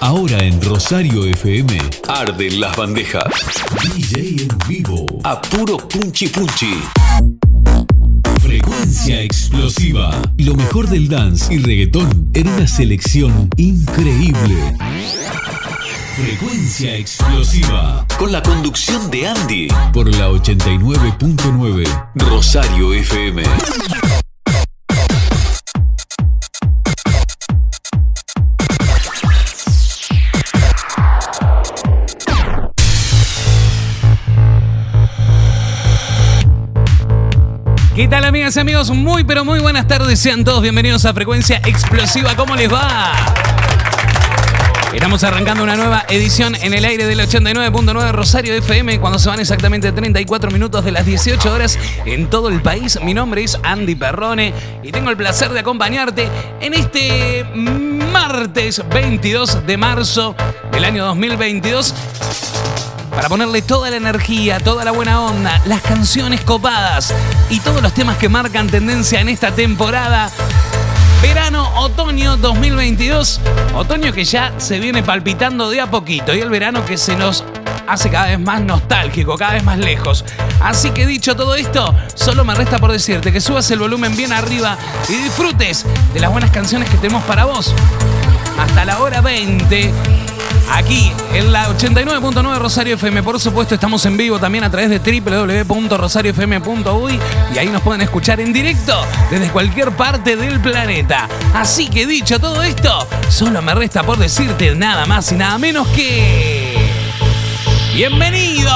Ahora en Rosario FM, arden las bandejas. DJ en vivo, a puro punchi punchi. Frecuencia explosiva. Lo mejor del dance y reggaetón en una selección increíble. Frecuencia explosiva. Con la conducción de Andy. Por la 89.9 Rosario FM. ¿Qué tal amigas y amigos? Muy pero muy buenas tardes. Sean todos bienvenidos a Frecuencia Explosiva. ¿Cómo les va? Estamos arrancando una nueva edición en el aire del 89.9 Rosario FM cuando se van exactamente 34 minutos de las 18 horas en todo el país. Mi nombre es Andy Perrone y tengo el placer de acompañarte en este martes 22 de marzo del año 2022 para ponerle toda la energía, toda la buena onda, las canciones copadas y todos los temas que marcan tendencia en esta temporada. Verano, otoño 2022. Otoño que ya se viene palpitando de a poquito y el verano que se nos hace cada vez más nostálgico, cada vez más lejos. Así que dicho todo esto, solo me resta por decirte que subas el volumen bien arriba y disfrutes de las buenas canciones que tenemos para vos. Hasta la hora 20 Aquí en la 89.9 Rosario FM, por supuesto, estamos en vivo también a través de www.rosariofm.uy y ahí nos pueden escuchar en directo desde cualquier parte del planeta. Así que dicho todo esto, solo me resta por decirte nada más y nada menos que. ¡Bienvenido!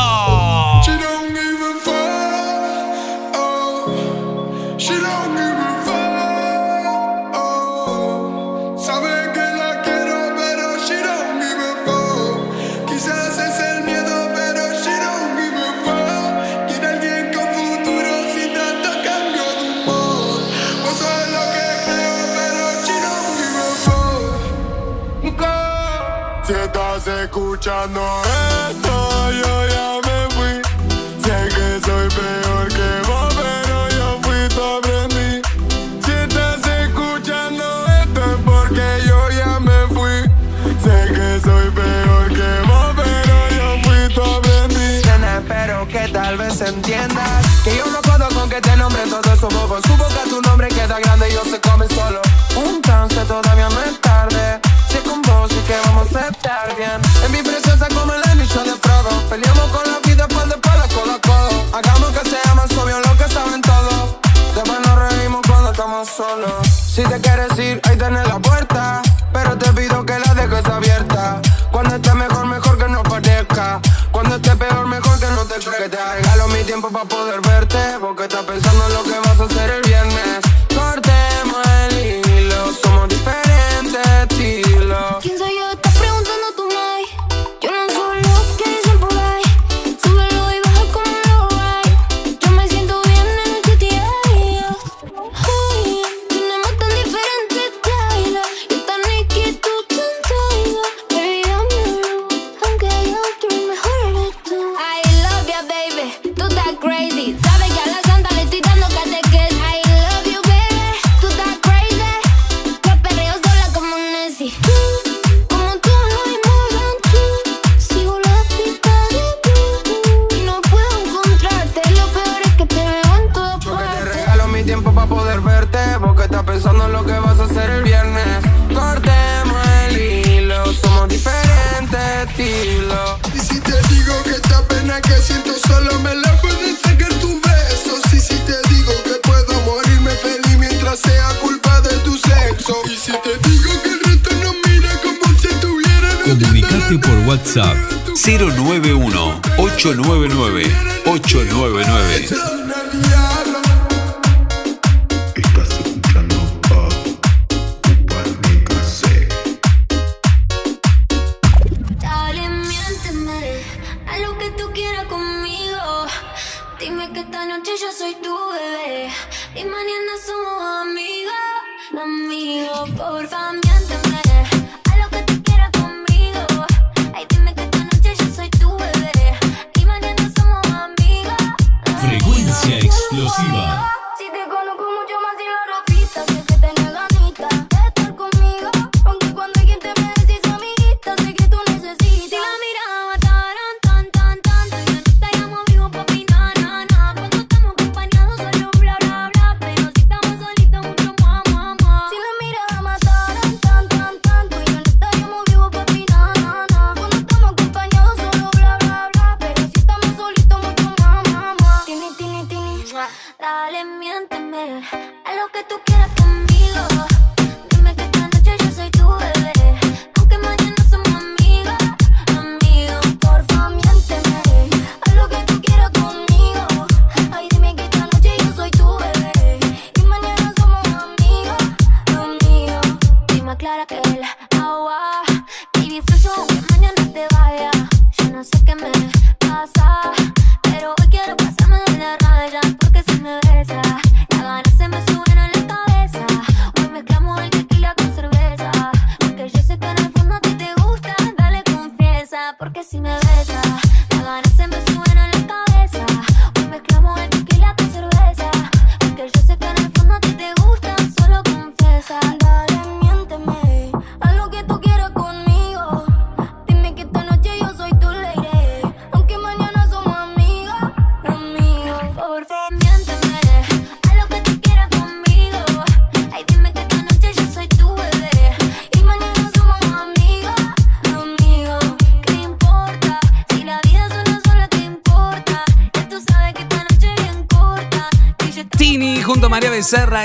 Escuchando esto, yo ya me fui. Sé que soy peor que vos, pero yo fui tu aprendí. Si estás escuchando esto es porque yo ya me fui. Sé que soy peor que vos, pero yo fui tu aprendí. Nena, espero que tal vez entiendas que yo no puedo con que te nombre todo eso bobo. Su boca tu nombre queda grande y yo se come solo. Un chance todavía no es tarde. Con vos y que vamos a estar bien. En mi presencia como el anillo de Frodo. Peleamos con la vida por después la codo a codo. Hagamos que sea más obvio lo que saben todos. Después nos reímos cuando estamos solos. Si te quieres ir, ahí tenés la puerta. Pero te pido que la dejes abierta. Cuando esté mejor, mejor que no parezca. Cuando esté peor, mejor que no te Que te regalo mi tiempo para poder verte. WhatsApp 091 899 899. Explosiva.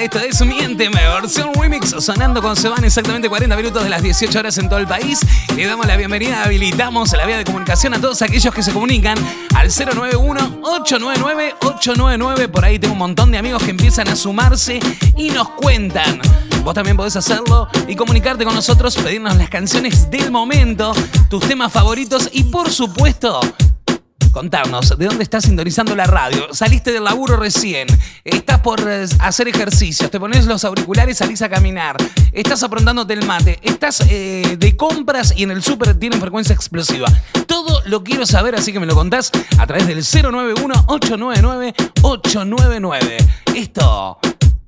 Esto es Miénteme, versión remix sonando cuando se exactamente 40 minutos de las 18 horas en todo el país. Le damos la bienvenida, habilitamos la vía de comunicación a todos aquellos que se comunican al 091-899-899. Por ahí tengo un montón de amigos que empiezan a sumarse y nos cuentan. Vos también podés hacerlo y comunicarte con nosotros, pedirnos las canciones del momento, tus temas favoritos y por supuesto Contarnos, ¿de dónde estás sintonizando la radio? ¿Saliste del laburo recién? ¿Estás por eh, hacer ejercicios? ¿Te pones los auriculares, salís a caminar? ¿Estás aprontándote el mate? ¿Estás eh, de compras y en el súper tienen frecuencia explosiva? Todo lo quiero saber, así que me lo contás a través del 091-899-899. Esto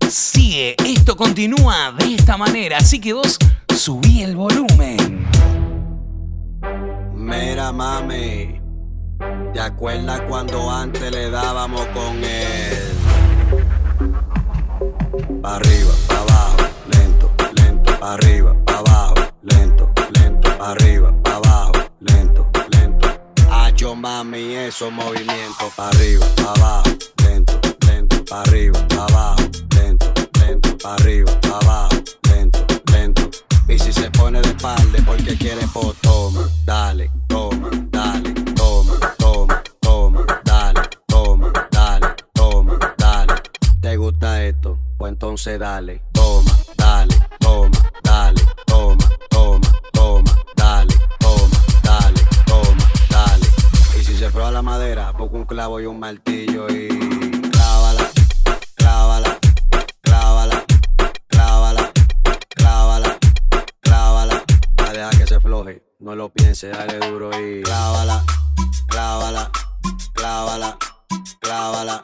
sigue, esto continúa de esta manera, así que vos subí el volumen. Mira, mami, ¿te acuerdas cuando antes le dábamos con él? Pa' arriba, pa' abajo, lento, lento, pa' arriba, pa' abajo, lento, lento, pa' arriba, pa' abajo, lento, lento. Hacho, mami, esos movimientos, pa' arriba, pa' abajo, lento, lento, pa' arriba, pa' abajo, lento, lento, pa' arriba, pa' abajo, lento, lento. Y si se pone de espalda porque quiere, pues toma, dale, Pues entonces dale, toma, dale, toma, dale, toma, toma, toma, dale, toma, dale, toma, dale. Y si se prueba la madera, pongo un clavo y un martillo y clávala, clávala, clávala, clávala, clávala, clávala. Va a que se floje, no lo piense, dale duro y clávala, clávala, clávala, clávala,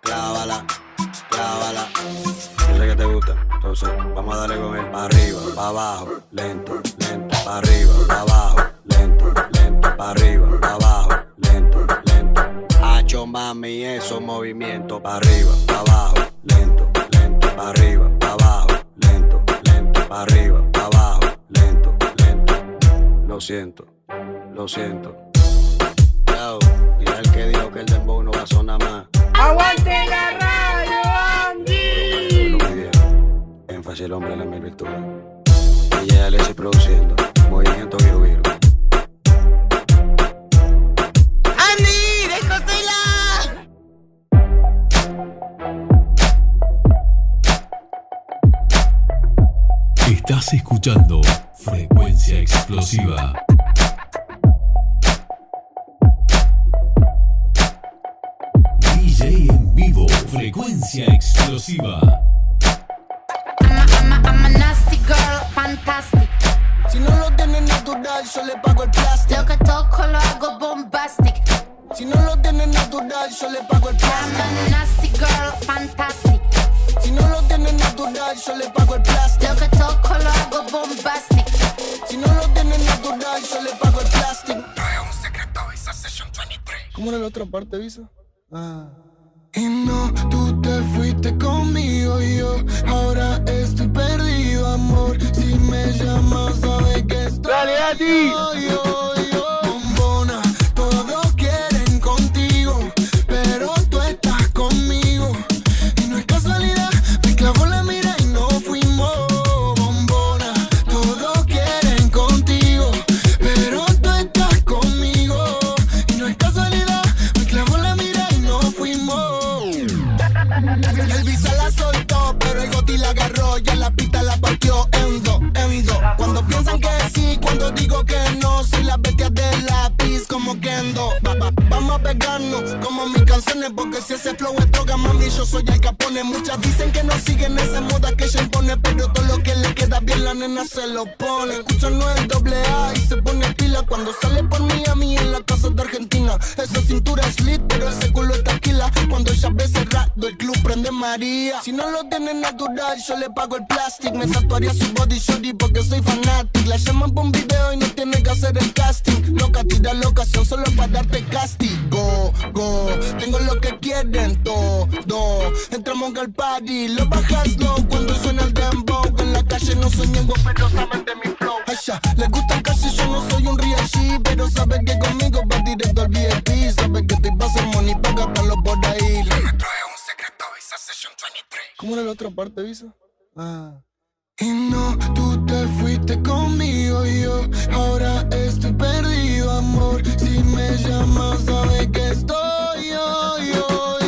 clávala, clávala. Yo sé que te gusta, entonces vamos a darle con él. Pa' arriba, pa' abajo, lento, lento, pa' arriba, pa' abajo, lento, lento, pa' arriba, pa' abajo, lento, lento. Hacho mami, esos movimientos, pa' arriba, pa' abajo, lento, lento, pa' arriba, pa' abajo, lento, lento, pa' arriba, pa' abajo, lento, lento. Lo siento, lo siento. Yo, dile al que dijo que el dembow no va a sonar más. ¡Aguante la radio, el hombre en la mil virtudes. Y ya le estoy produciendo. Movimiento Viru Viru. Estás escuchando Frecuencia Explosiva. DJ en vivo, Frecuencia Explosiva. Girl, fantastic. Si no lo tiene natural, yo le pago el plástico. Lo que toco lo hago bombastic. Si no lo tienes natural, yo le pago el I'm plástico. a nasty girl, fantastic. Si no lo tienes natural, yo le pago el plástico. Lo que toco lo hago bombastic. Si no lo tienes natural, yo le pago el plástico. ¿Cómo era la otra parte, Visa? Ah. Y no, tú te fuiste conmigo y yo ahora estoy perdido, amor. Si me llamas, sabes que estoy. Dale, Ati. Yo, yo, yo. Soy la bestia del lápiz como Kendo. Va, va, vamos a pegarnos como mis canciones, porque si ese flow es droga, mami, yo soy el capone. Muchas dicen que no siguen esa moda que ella impone, pero todo lo que le queda bien la nena se lo pone. Escucha no es doble A y se pone pila cuando sale por Miami en la casa de Argentina. Esa cintura es lit, pero ese culo es Cuando ella ve cerrado, el club prende María. Si no lo tiene natural, yo le pago el plástico. Me tatuaría su body shorty porque soy fanático. La llaman por un video y no tiene que hacer el casting. Loca, tira la ocasión solo para darte castigo. Go, tengo lo que quieren todo. Entramos al party, lo bajas low cuando suena el dembow. En la calle no soy ñengo, pero saben de mi flow. Ya, le gusta y yo no soy un real G, pero sabe que conmigo va directo al VIP. Sabe que te pasa money para gastarlo por ahí. Trae un secreto Visa Session 23. ¿Cómo era la otra parte, Visa? Ah. Y no, tú te fuiste conmigo y yo ahora estoy perdido, amor. Si me llamas, sabes que estoy yo, yo,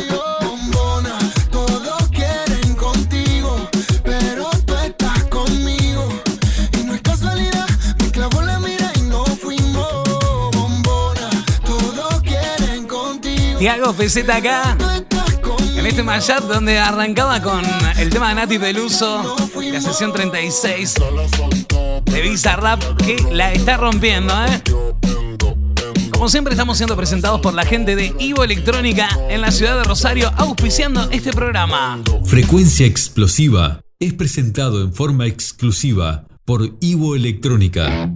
Tiago Peseta acá. En este mashup donde arrancaba con el tema de Nati Peluso, la sesión 36 de Visa Rap, que la está rompiendo, ¿eh? Como siempre estamos siendo presentados por la gente de Ivo Electrónica en la ciudad de Rosario, auspiciando este programa. Frecuencia Explosiva es presentado en forma exclusiva por Ivo Electrónica.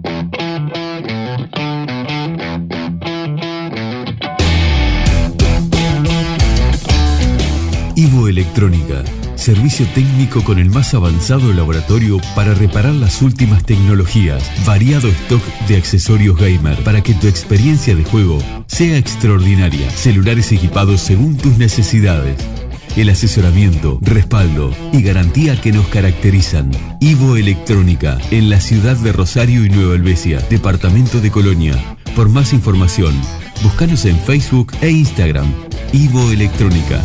Ivo Electrónica, servicio técnico con el más avanzado laboratorio para reparar las últimas tecnologías, variado stock de accesorios gamer para que tu experiencia de juego sea extraordinaria, celulares equipados según tus necesidades. El asesoramiento, respaldo y garantía que nos caracterizan. Ivo Electrónica, en la ciudad de Rosario y Nueva Helvecia, departamento de Colonia. Por más información, búscanos en Facebook e Instagram. Ivo Electrónica.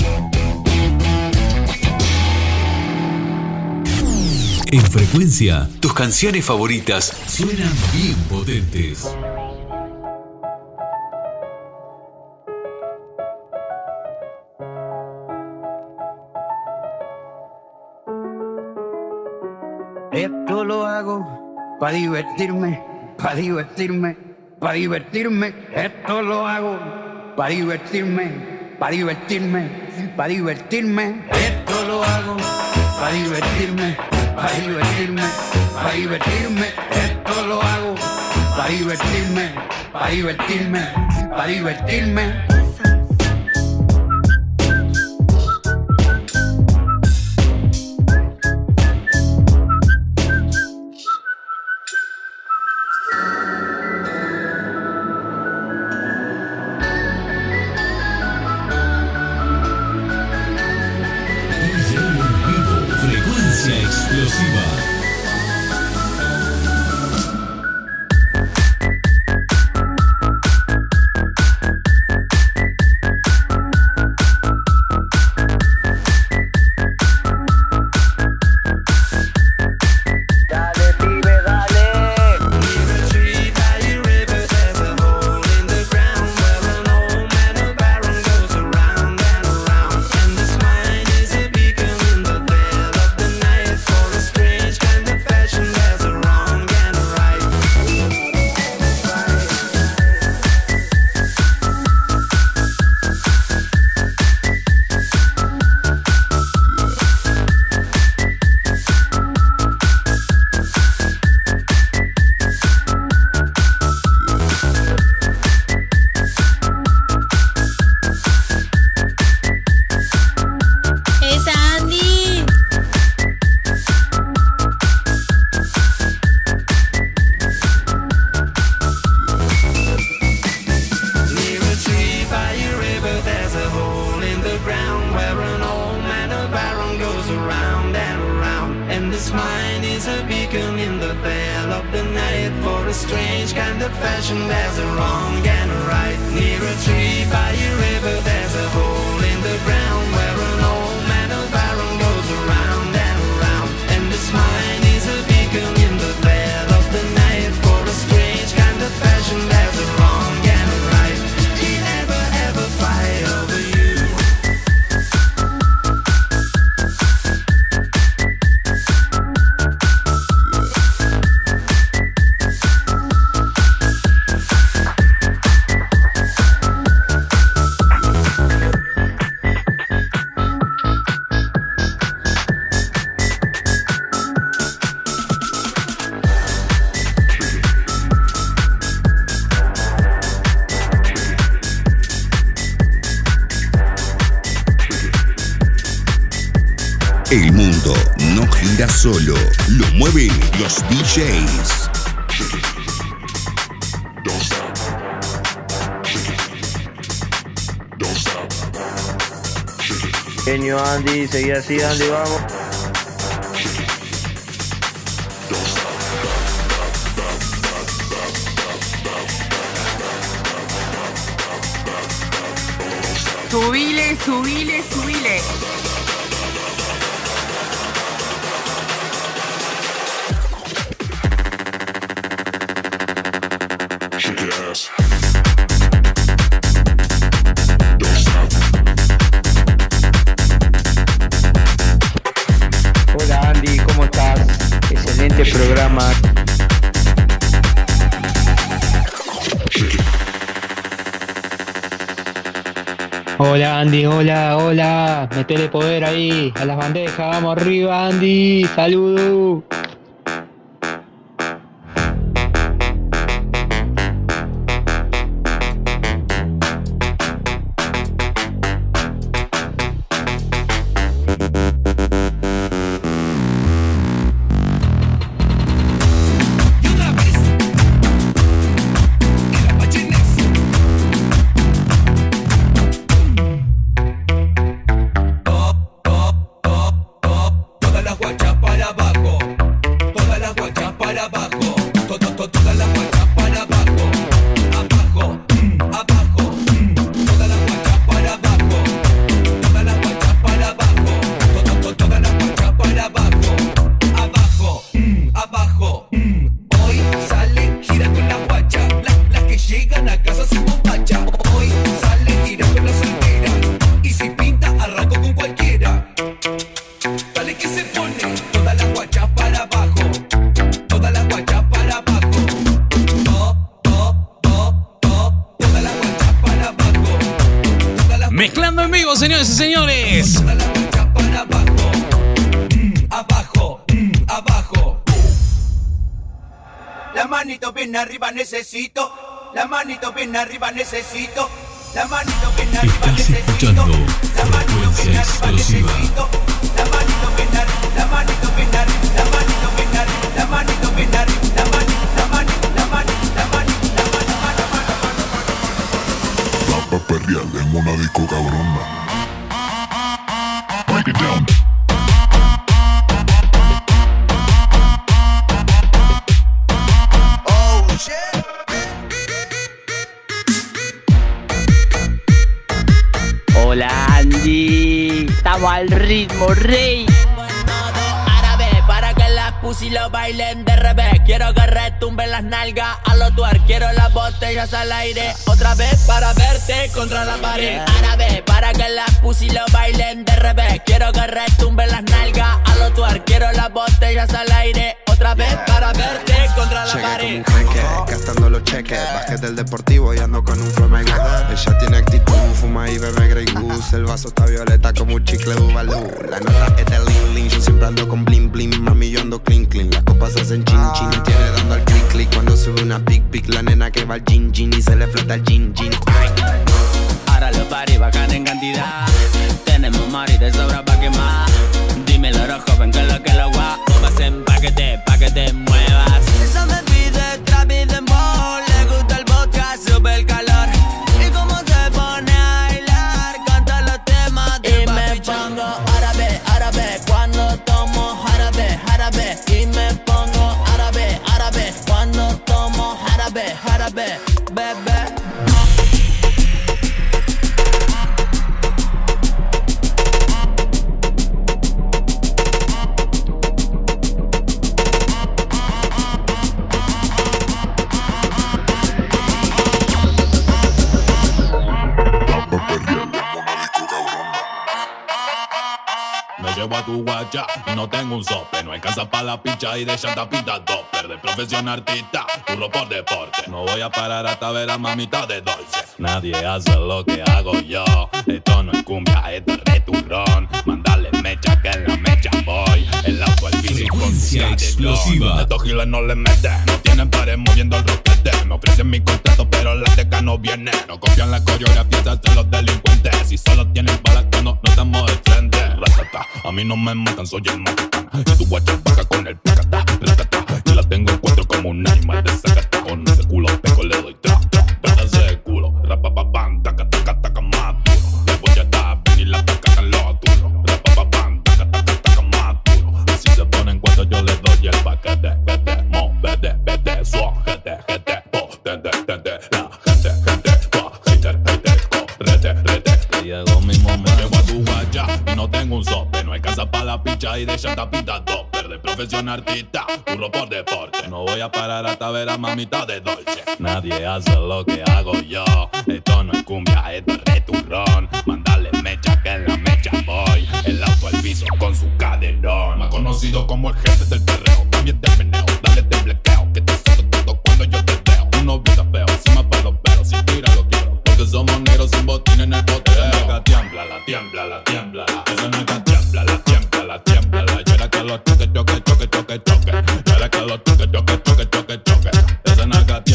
En frecuencia, tus canciones favoritas suenan bien potentes. Esto lo hago para divertirme, para divertirme, para divertirme. Esto lo hago para divertirme, para divertirme, para divertirme. Esto lo hago para divertirme, para divertirme, para divertirme. Esto lo hago para divertirme, para divertirme, para divertirme. solo lo mueven los DJs. Genio Andy, seguí así Andy, vamos. Subile, subile, subile. Hola Andy, hola, hola. Metele poder ahí a las bandejas. Vamos arriba Andy. Saludos. necesito. el vaso, está violeta como un chicle bubalú. La nota es de lin lin, yo siempre ando con bling bling. Mami, yo ando clean clean. Las copas hacen chin chin, me tiene dando al click click. Cuando sube una pic pic, la nena que va al gin gin y se le flota el gin gin. Ahora los paris bajan en cantidad. Tenemos mari de sobra pa' quemar. Dímelo, joven, que lo que lo guau. Pasen pa' que te, pa' que te muevas. No tengo un sope. No alcanza para la pincha y de llanta pinta topper. De profesión artista, curro por deporte. No voy a parar hasta ver a mamita de dulce. Nadie hace lo que hago yo. Esto no es cumbia, esto es returrón. Mandale mecha que en la mecha voy. El auto y con Frecuencia explosiva. Estos giles no le meten, no tienen pares moviendo el roquete. Me ofrecen mi contrato, pero la teca no viene. No copian la coreografía de los delincuentes. Si solo tienen balas cuando no estamos de frente. Ratata, a mí no me matan, soy el macacán. Y tu guacha paga con el pacata, ratata. Y la tengo en cuatro como un animal de sacata. Y de llanta pinta topper. De profesión artista, curro por deporte. No voy a parar hasta ver a mamita de dolce. Nadie hace lo que hago yo. Esto no es cumbia, esto es returrón. Mandale mecha que en la mecha voy. El auto al piso con su caderón. Más conocido como el jefe del perreo. También del meneo, dale de blequeo. Que te saco todo cuando yo te veo. Un novio está feo,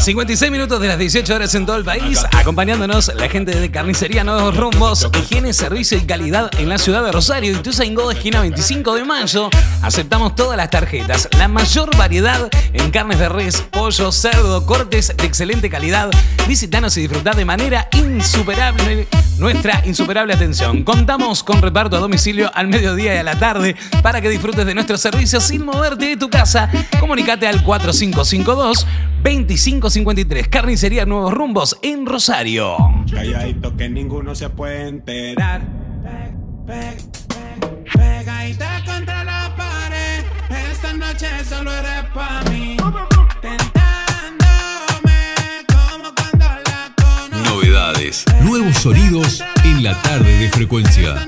56 minutos de las 18 horas en todo el país, acompañándonos la gente de Carnicería Nuevos Rumbos, higiene, servicio y calidad en la ciudad de Rosario, Ituzaingó, esquina 25 de mayo. Aceptamos todas las tarjetas, la mayor variedad en carnes de res, pollo, cerdo, cortes de excelente calidad. Visítanos y disfrutad de manera insuperable nuestra insuperable atención. Contamos con reparto a domicilio al mediodía y a la tarde para que disfrutes de nuestros servicios sin moverte de tu casa. Comunicate al 4552 2553 Carnicería Nuevos Rumbos en Rosario. Calladito que ninguno se puede enterar. Pe- pe- pe- Pegadita contra la pared. Esta noche solo eres pa' mí. Tentándome como cuando la conocí. Novedades, nuevos sonidos en la tarde de frecuencia.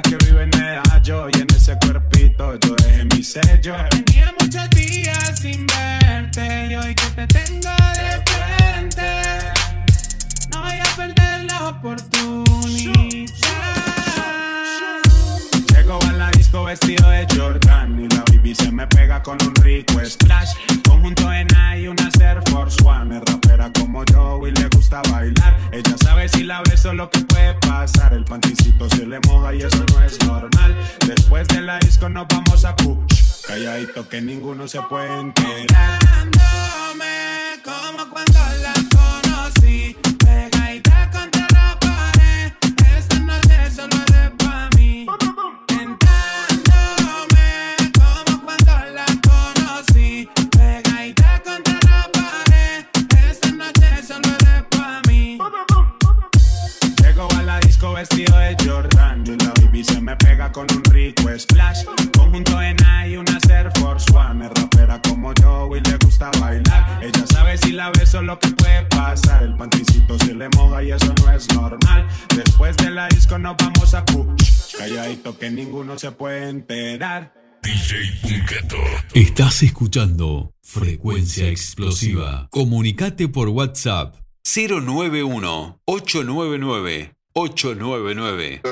que vive en Medallo Y en ese cuerpito yo dejé mi sello. Tenía muchos días sin verte Y hoy que te tengo de frente No voy a perder la oportunidad. Llego a la disco vestido de Jordan Y baby se me pega con un rico splash Conjunto en y una Air Force One. Es rapera como yo y le gusta bailar. Ella sabe si la beso lo que puede pasar. El panticito se le moja y eso no es normal. Después de la disco nos vamos a push Calladito que ninguno se puede enterar. Como cuando DJ Punketo. Estás escuchando Frecuencia Explosiva. Comunicate por WhatsApp 091 899 899.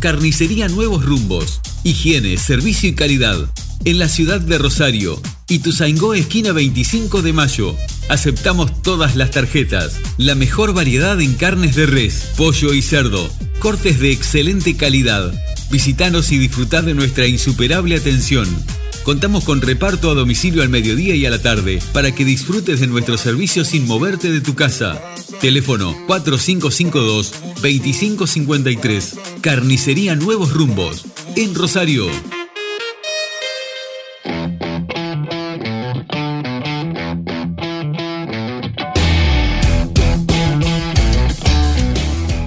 Carnicería Nuevos Rumbos. Higiene, servicio y calidad. en la ciudad de Rosario. Ituzaingó, esquina 25 de mayo. Aceptamos todas las tarjetas. La mejor variedad en carnes de res, pollo y cerdo. Cortes de excelente calidad. Visítanos y disfrutad de nuestra insuperable atención. Contamos con reparto a domicilio al mediodía y a la tarde para que disfrutes de nuestro servicio sin moverte de tu casa. Teléfono 4552-2553. Carnicería Nuevos Rumbos. En Rosario.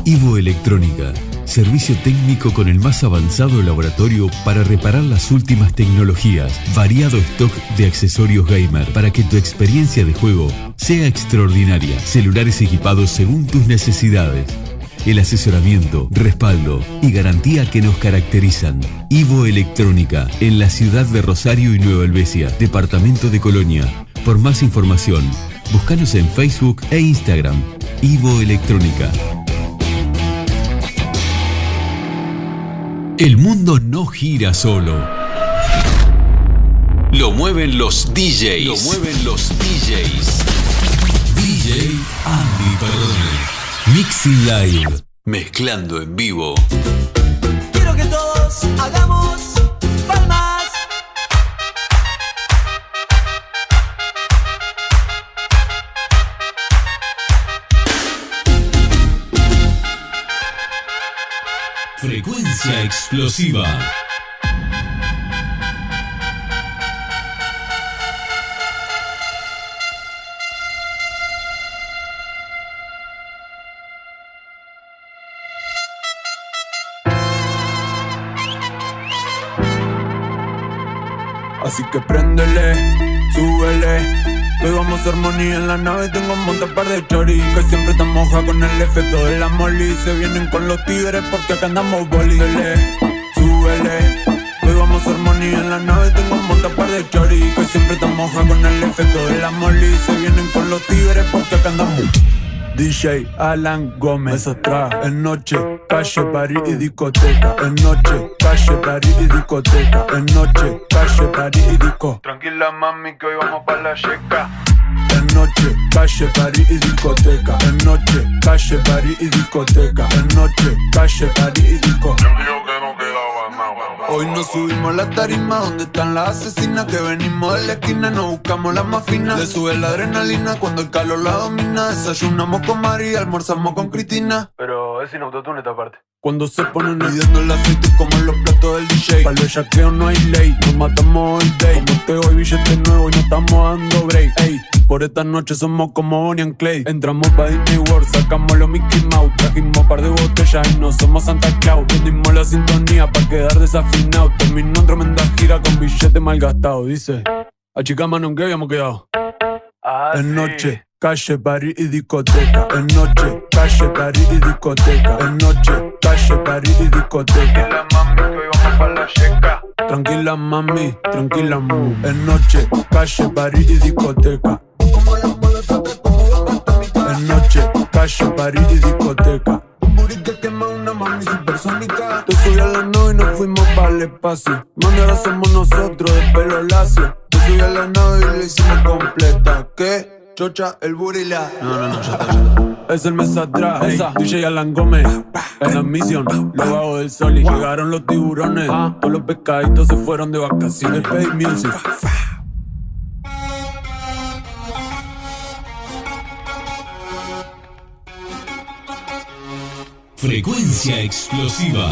Ivo Electrónica. Servicio técnico con el más avanzado laboratorio para reparar las últimas tecnologías. Variado stock de accesorios gamer para que tu experiencia de juego sea extraordinaria. Celulares equipados según tus necesidades. El asesoramiento, respaldo y garantía que nos caracterizan. Ivo Electrónica, en la ciudad de Rosario y Nueva Helvecia, departamento de Colonia. Por más información, búscanos en Facebook e Instagram. Ivo Electrónica. El mundo no gira solo. Lo mueven los DJs. Lo mueven los DJs. DJ Andy Perdone. Mixing Live. Mezclando en vivo. Quiero que todos hagamos Frecuencia explosiva. Así que. A armonía en la nave. Tengo un montón par de chori que siempre están moja con el efecto de la moli. Se vienen con los tigres porque acá andamos boli. Dele, súbele. Hoy vamos a armonía en la nave. Tengo un montón par de chori que siempre están moja con el efecto de la moli. Se vienen con los tigres porque acá andamos. DJ Alan Gómez atrás, en noche, calle, party y discoteca, en noche, calle, party y discoteca, en noche, calle, party y disco. Tranquila mami que hoy vamos para la checa. En noche, calle, party y discoteca, en noche, calle, party y discoteca, en noche, calle, party y disco. Hoy nos subimos a la tarima donde están las asesinas que venimos de la esquina, nos buscamos las más finas. Le sube la adrenalina cuando el calor la domina. Desayunamos con María, almorzamos con Cristina. Pero es sin autotune esta parte. Cuando se ponen midiendo el aceite como en los platos del DJ. Para el bellaqueo no hay ley, nos matamos el day. Como te hoy billete nuevo y no estamos dando break. Ey, por esta noche somos como Bonnie and Clay. Entramos pa' Disney World, sacamos los Mickey Mouse. Trajimos un par de botellas y no somos Santa Claus. Prendimos la sintonía para quedar desafinado. Terminó en tremenda gira con billete mal gastado. Dice, a chica mano en qué habíamos quedado. en noche, calle, party y discoteca. En noche, calle, party y discoteca. En noche, calle, party y discoteca. Tranquila mami, que hoy vamos pa' la checa. Tranquila mami, tranquila mami. En noche, calle, party y discoteca. En noche, calle, party y discoteca. Un que quema una mami supersónica. Te subí a la nave y nos fuimos para el espacio. Mami, ahora somos nosotros de pelo lacio. Te subí a la nave y la hicimos completa. ¿Qué? Chocha, el burila. No, no, no, ya está, ya está. Es el mes atrás, esa. DJ Alan Gómez. En la misión, lo del sol y llegaron los tiburones. Todos los pescaditos se fueron de vacaciones. Pay Music. Frecuencia explosiva.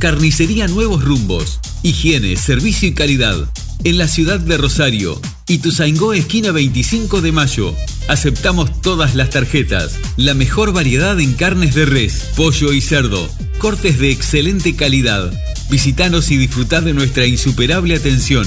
Carnicería Nuevos Rumbos. Higiene, servicio y calidad. En la ciudad de Rosario. Ituzaingó, esquina 25 de mayo. Aceptamos todas las tarjetas. La mejor variedad en carnes de res, pollo y cerdo. Cortes de excelente calidad. Visítanos y disfrutad de nuestra insuperable atención.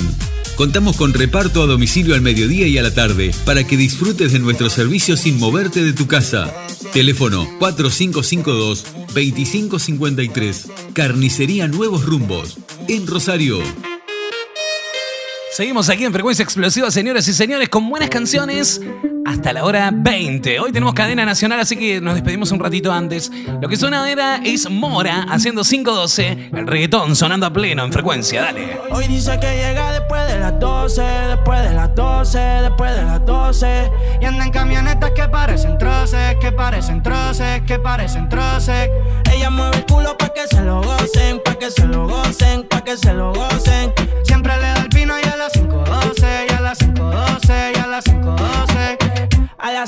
Contamos con reparto a domicilio al mediodía y a la tarde para que disfrutes de nuestro servicio sin moverte de tu casa. Teléfono 4552-2553. Carnicería Nuevos Rumbos. En Rosario. Seguimos aquí en Frecuencia Explosiva, señoras y señores, con buenas canciones hasta la hora 20. Hoy tenemos cadena nacional, así que nos despedimos un ratito antes. Lo que suena ahora es Mora haciendo 512, el reggaetón sonando a pleno en frecuencia. Dale. Hoy dice que llega después de las 12, después de las 12, después de las 12. Y anda en camionetas que parecen troces, que parecen troces, que parecen troces. Ella mueve el culo pa' que se lo gocen, pa' que se lo gocen, pa' que se lo gocen.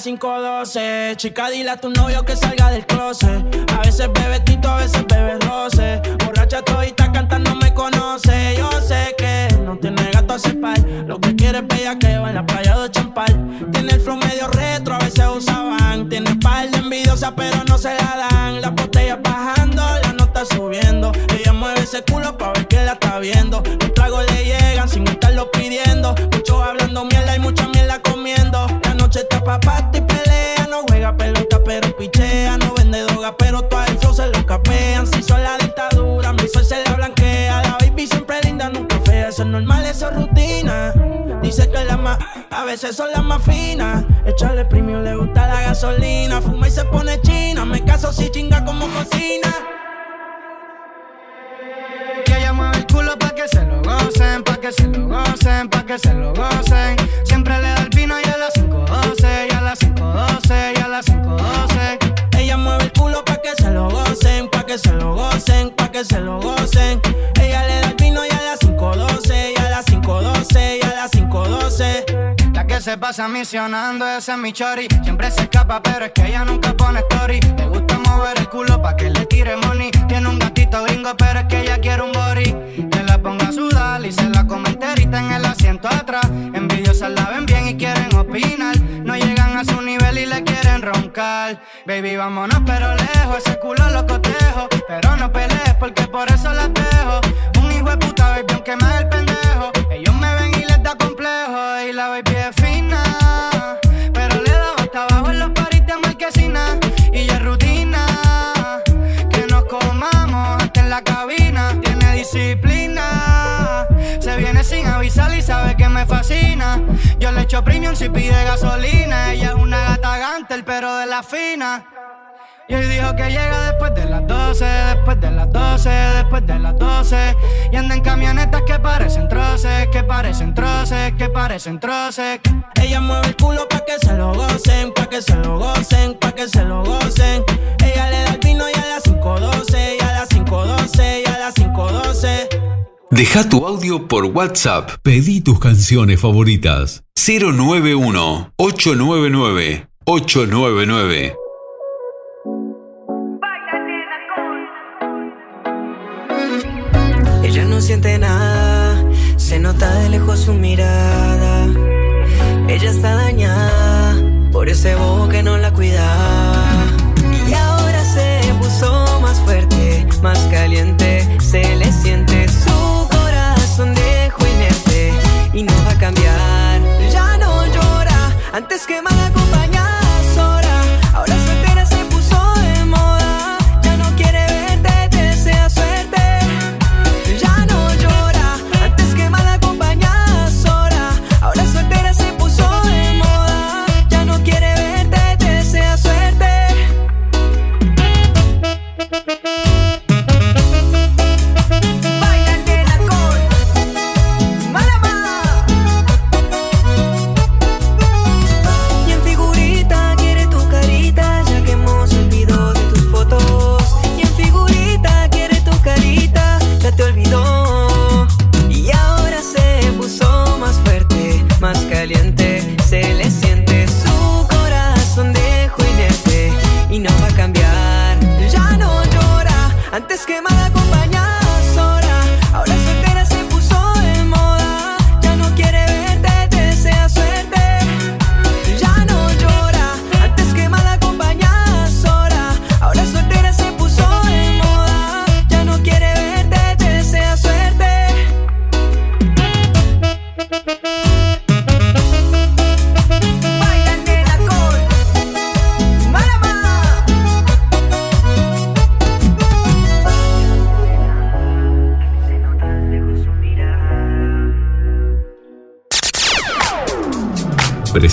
5.12, chica, dile a tu novio que salga del closet. A veces bebe tito, a veces bebe roce. Borracha todita cantando me conoce. Yo sé que no tiene gato a cepar. Lo que quiere es bella que va en la playa de champal. Tiene el flow medio retro, a veces usaban. Tiene par de envidiosa, pero no se la dan. Las botellas bajando, la nota subiendo. Ella mueve ese culo pa' ver que la está viendo. Los tragos le llegan sin estarlo pidiendo. Muchos hablando noche está pa' party y pelea. No juega pelota, pero pichea. No vende droga, pero todo el flow se lo capean. Si son la dictadura, mi sol se la blanquea. La baby siempre linda, nunca fea. Eso es normal, eso es rutina. Dice que la más, a veces son las más finas. Echarle premium le gusta la gasolina. Fuma y se pone china. Me caso si chinga como cocina. Que ella el culo pa' que se lo gocen, pa' que se lo gocen, pa' que se lo gocen. Siempre le que se lo gocen, pa' que se lo gocen. Ella le da el vino y a las 5.12, y a las 5.12, y a las 5.12. La que se pasa misionando, ese es mi chori. Siempre se escapa, pero es que ella nunca pone story. Le gusta mover el culo pa' que le tire money. Tiene un gatito gringo, pero es que ella quiere un body. Que la ponga a sudar y se la come enterita en el asiento atrás. Envidiosas la ven bien y quieren opinar. No llegan a su nivel y le quieren Baby, vámonos, pero lejos. Ese culo lo cotejo. Pero no pelees porque por eso las dejo. Un hijo de puta, baby, aunque me el pendejo. Ellos me ven y les da complejo. Y la baby es fina. Avisar y sabe que me fascina. Yo le echo premium si pide gasolina. Ella es una gata gantel, pero de la fina. Y hoy dijo que llega después de las 12, después de las 12, después de las 12. Y anda en camionetas que parecen troces, que parecen troces, que parecen troces. Ella mueve el culo pa' que se lo gocen, pa' que se lo gocen, pa' que se lo gocen. Ella le Deja tu audio por WhatsApp. Pedí tus canciones favoritas. 091-899-899. Ella no siente nada, se nota de lejos su mirada. Ella está dañada por ese bobo que no la cuidaba. Y ahora se puso más fuerte, más caliente. Antes que mal acompañada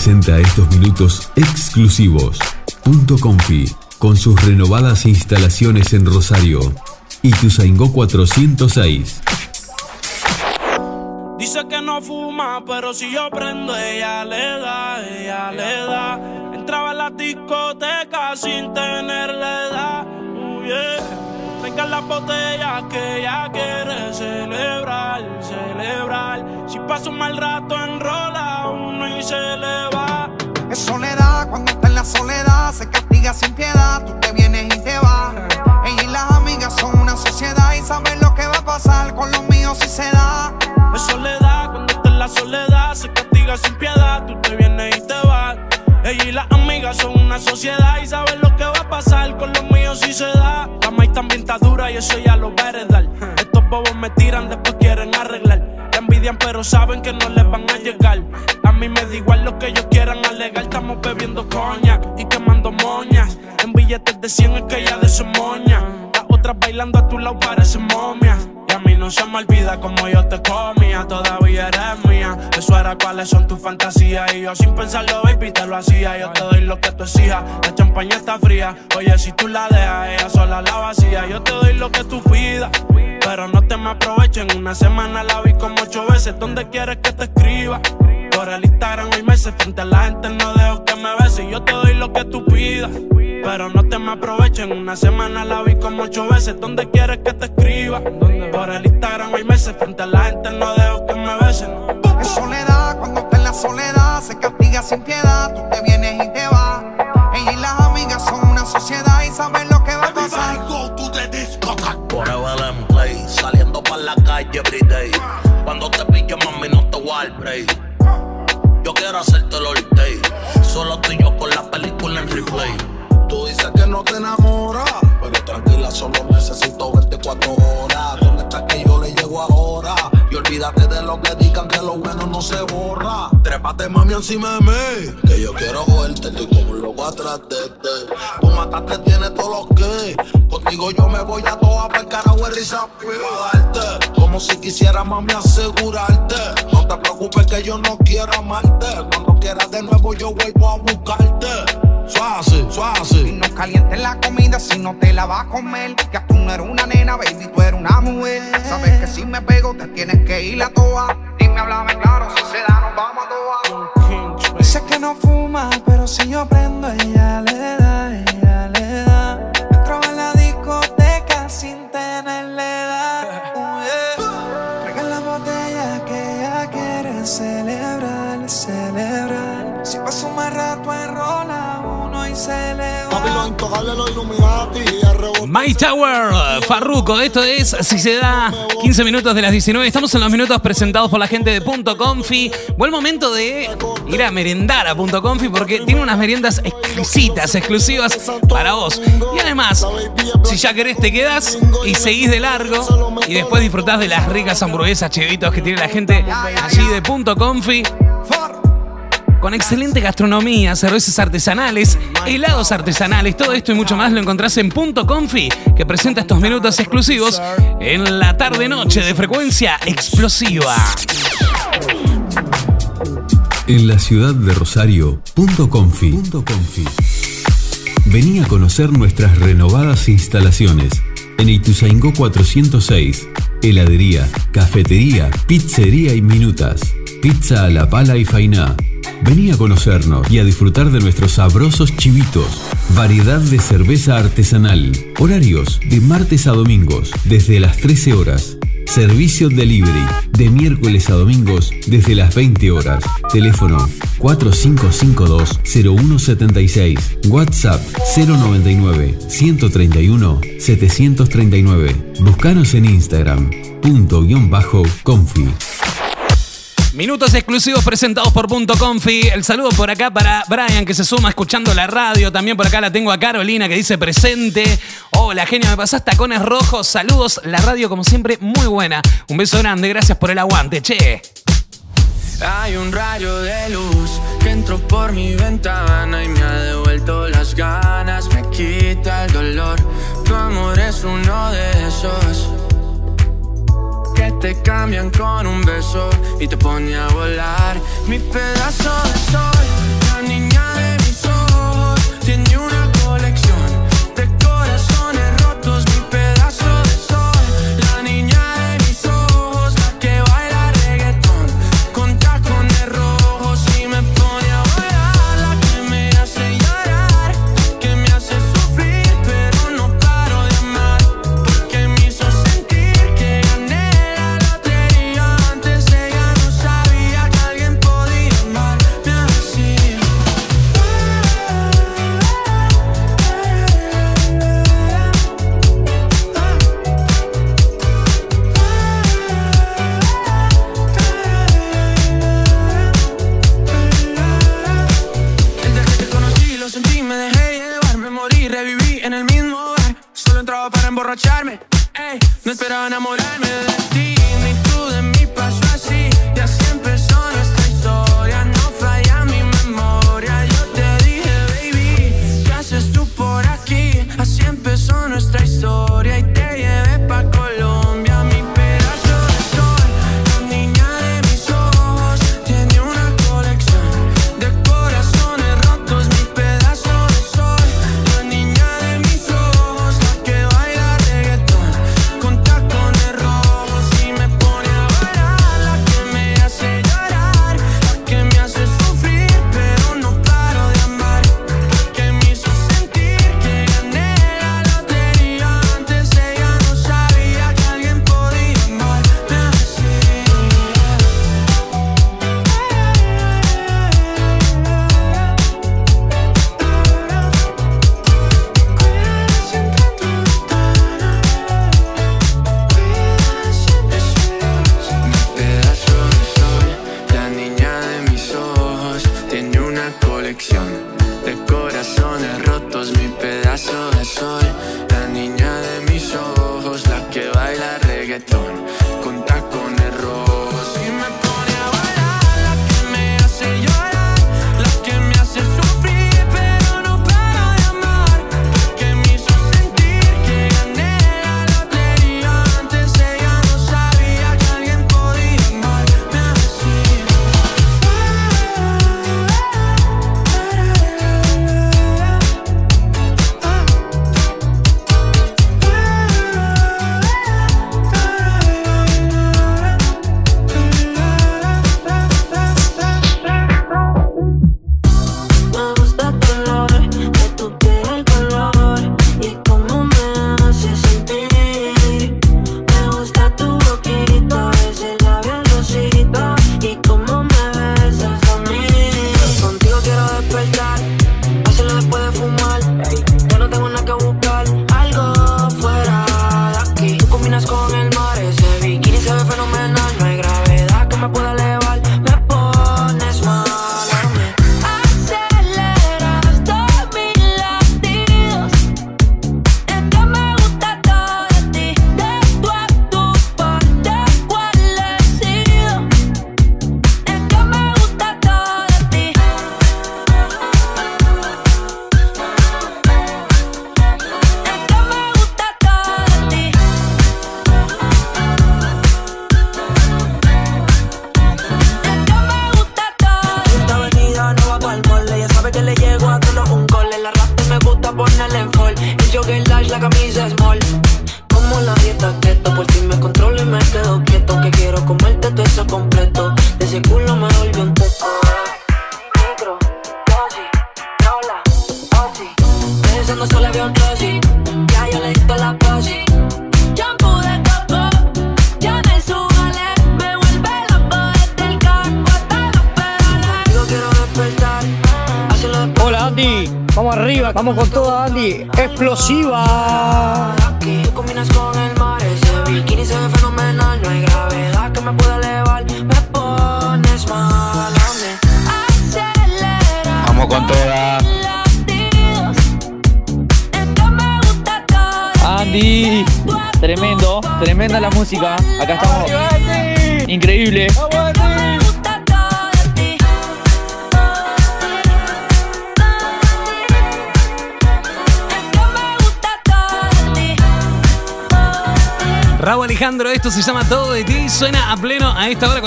Presenta estos minutos exclusivos. Punto Confi, con sus renovadas instalaciones en Rosario. Ituzaingó 406. Dice que no fuma, pero si yo prendo, ella le da, ella le da. Entraba a la discoteca sin tenerle edad. Uh, yeah. Venga la botella que ella quiere celebrar, celebrar. Si pasa un mal rato, enrola uno y se le va. Es soledad, cuando está en la soledad se castiga sin piedad. Tú te vienes y te vas. Ella y las amigas son una sociedad y saben lo que va a pasar con los míos si se da. Es soledad, cuando está en la soledad se castiga sin piedad. Tú te vienes y te vas. Ella y las amigas son una sociedad y saben lo que va a pasar con los míos si se da. La maíz también está dura y eso ya lo va a heredar. Estos bobos me tiran, después saben que no les van a llegar. A mí me da igual lo que ellos quieran alegar. Estamos bebiendo coñac y quemando moñas. En billetes de 100 es que ya de su moña. Las otras bailando a tu lado parecen momias. Y a mí no se me olvida como yo te comía. Todavía eres mía. Eso cuáles son tus fantasías. Y yo sin pensarlo, baby, te lo hacía. Yo te doy lo que tú exijas. La champaña está fría. Oye, si tú la dejas, ella sola la vacía. Yo te doy lo que tú pidas. Pero no te me aprovecho. En una semana la vi como ocho veces. ¿Dónde quieres que te escriba? Por el Instagram hay meses. Frente a la gente no dejo que me beses. Yo te doy lo que tú pidas. Pero no te me aprovecho. En una semana la vi como ocho veces. ¿Dónde quieres que te escriba? Por el Instagram hay meses. Frente a la gente no dejo que me besen. Es soledad, cuando está en la soledad se castiga sin piedad. Tú te vienes y te vas. Ella y las amigas son una sociedad y saben lo que va a pasar. Forever en play, saliendo pa' la calle everyday. Cuando te pillo, mami, no te voy break. Yo quiero hacerte el day. Solo tú y yo con la película en replay. No te enamoras, pero tranquila, solo necesito 24 horas. ¿Dónde está que yo le llego ahora? Y olvídate de lo que digan que lo bueno no se borra. Trépate, mami, encima de mí. Que yo quiero joderte, estoy como un loco atrás de ti. Tú mataste, tienes todos los que. Contigo yo me voy a toda para el carajo, el risa darte. Como si quisiera, mami, asegurarte. No te preocupes que yo no quiero amarte. Cuando quieras de nuevo, yo vuelvo a buscarte. Suave, suave. Y no calientes la comida si no te la vas a comer. Que tú no eres una nena, baby, tú eres una mujer. Sabes que si me pego te tienes que ir a toa. Dime, háblame claro, si se da, nos vamos a toa. Dice que no fuma, pero si yo prendo, ella le da, My Tower, Farruko, esto es Si se da 15 minutos de las 19. Estamos en los minutos presentados por la gente de Punto Confi. Buen momento de ir a merendar a Punto Confi porque tiene unas meriendas exquisitas, exclusivas para vos. Y además, si ya querés, te quedas y seguís de largo y después disfrutás de las ricas hamburguesas chivitos que tiene la gente allí de Punto Confi. Con excelente gastronomía, cervezas artesanales, helados artesanales, todo esto y mucho más lo encontrás en Punto Confi, que presenta estos minutos exclusivos en la tarde-noche de frecuencia explosiva. En la ciudad de Rosario, Punto Confi. Punto. Vení a conocer nuestras renovadas instalaciones en Ituzaingó 406. Heladería, cafetería, pizzería y minutas. Pizza a la pala y fainá. Vení a conocernos y a disfrutar de nuestros sabrosos chivitos. Variedad de cerveza artesanal. Horarios de martes a domingos desde las 13 horas. Servicio delivery de miércoles a domingos desde las 20 horas. Teléfono 4552-0176. WhatsApp 099-131-739. Buscanos en Instagram. Punto guion bajo confi. Minutos exclusivos presentados por Punto Confi. El saludo por acá para Brian que se suma escuchando la radio. También por acá la tengo a Carolina que dice presente. Hola, genio, me pasás tacones rojos. Saludos, la radio como siempre muy buena. Un beso grande, gracias por el aguante, che. Hay un rayo de luz que entró por mi ventana y me ha devuelto las ganas, me quita el dolor. Tu amor es uno de esos te cambian con un beso y te pone a volar. Mi pedazo de sol, la niña de mis ojos, tiene una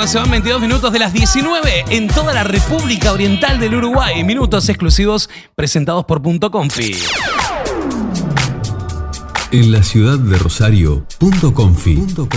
cuando se van 22 minutos de las 19 en toda la República Oriental del Uruguay. Minutos exclusivos presentados por Punto Confi. En la ciudad de Rosario, Punto Confi. Punto.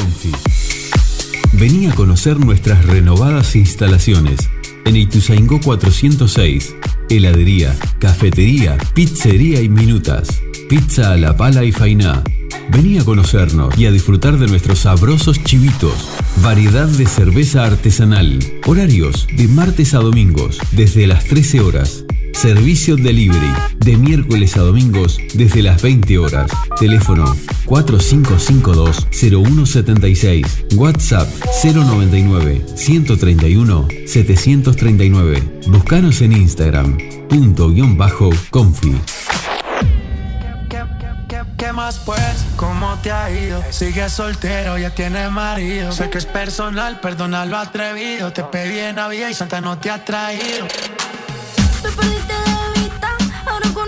Vení a conocer nuestras renovadas instalaciones en Ituzaingó 406. Heladería, cafetería, pizzería y minutas. Pizza a la pala y fainá. Vení a conocernos y a disfrutar de nuestros sabrosos chivitos. Variedad de cerveza artesanal. Horarios de martes a domingos desde las 13 horas. Servicio delivery de miércoles a domingos desde las 20 horas. Teléfono 4552-0176. WhatsApp 099 131 739. Buscanos en Instagram. Punto guion bajo confi. ¿Qué más pues? ¿Cómo te ha ido? Sigues soltero, ya tienes marido. Sé que es personal, perdona lo atrevido. Te pedí en Navidad y Santa no te ha traído. Te perdiste de vista. Ahora con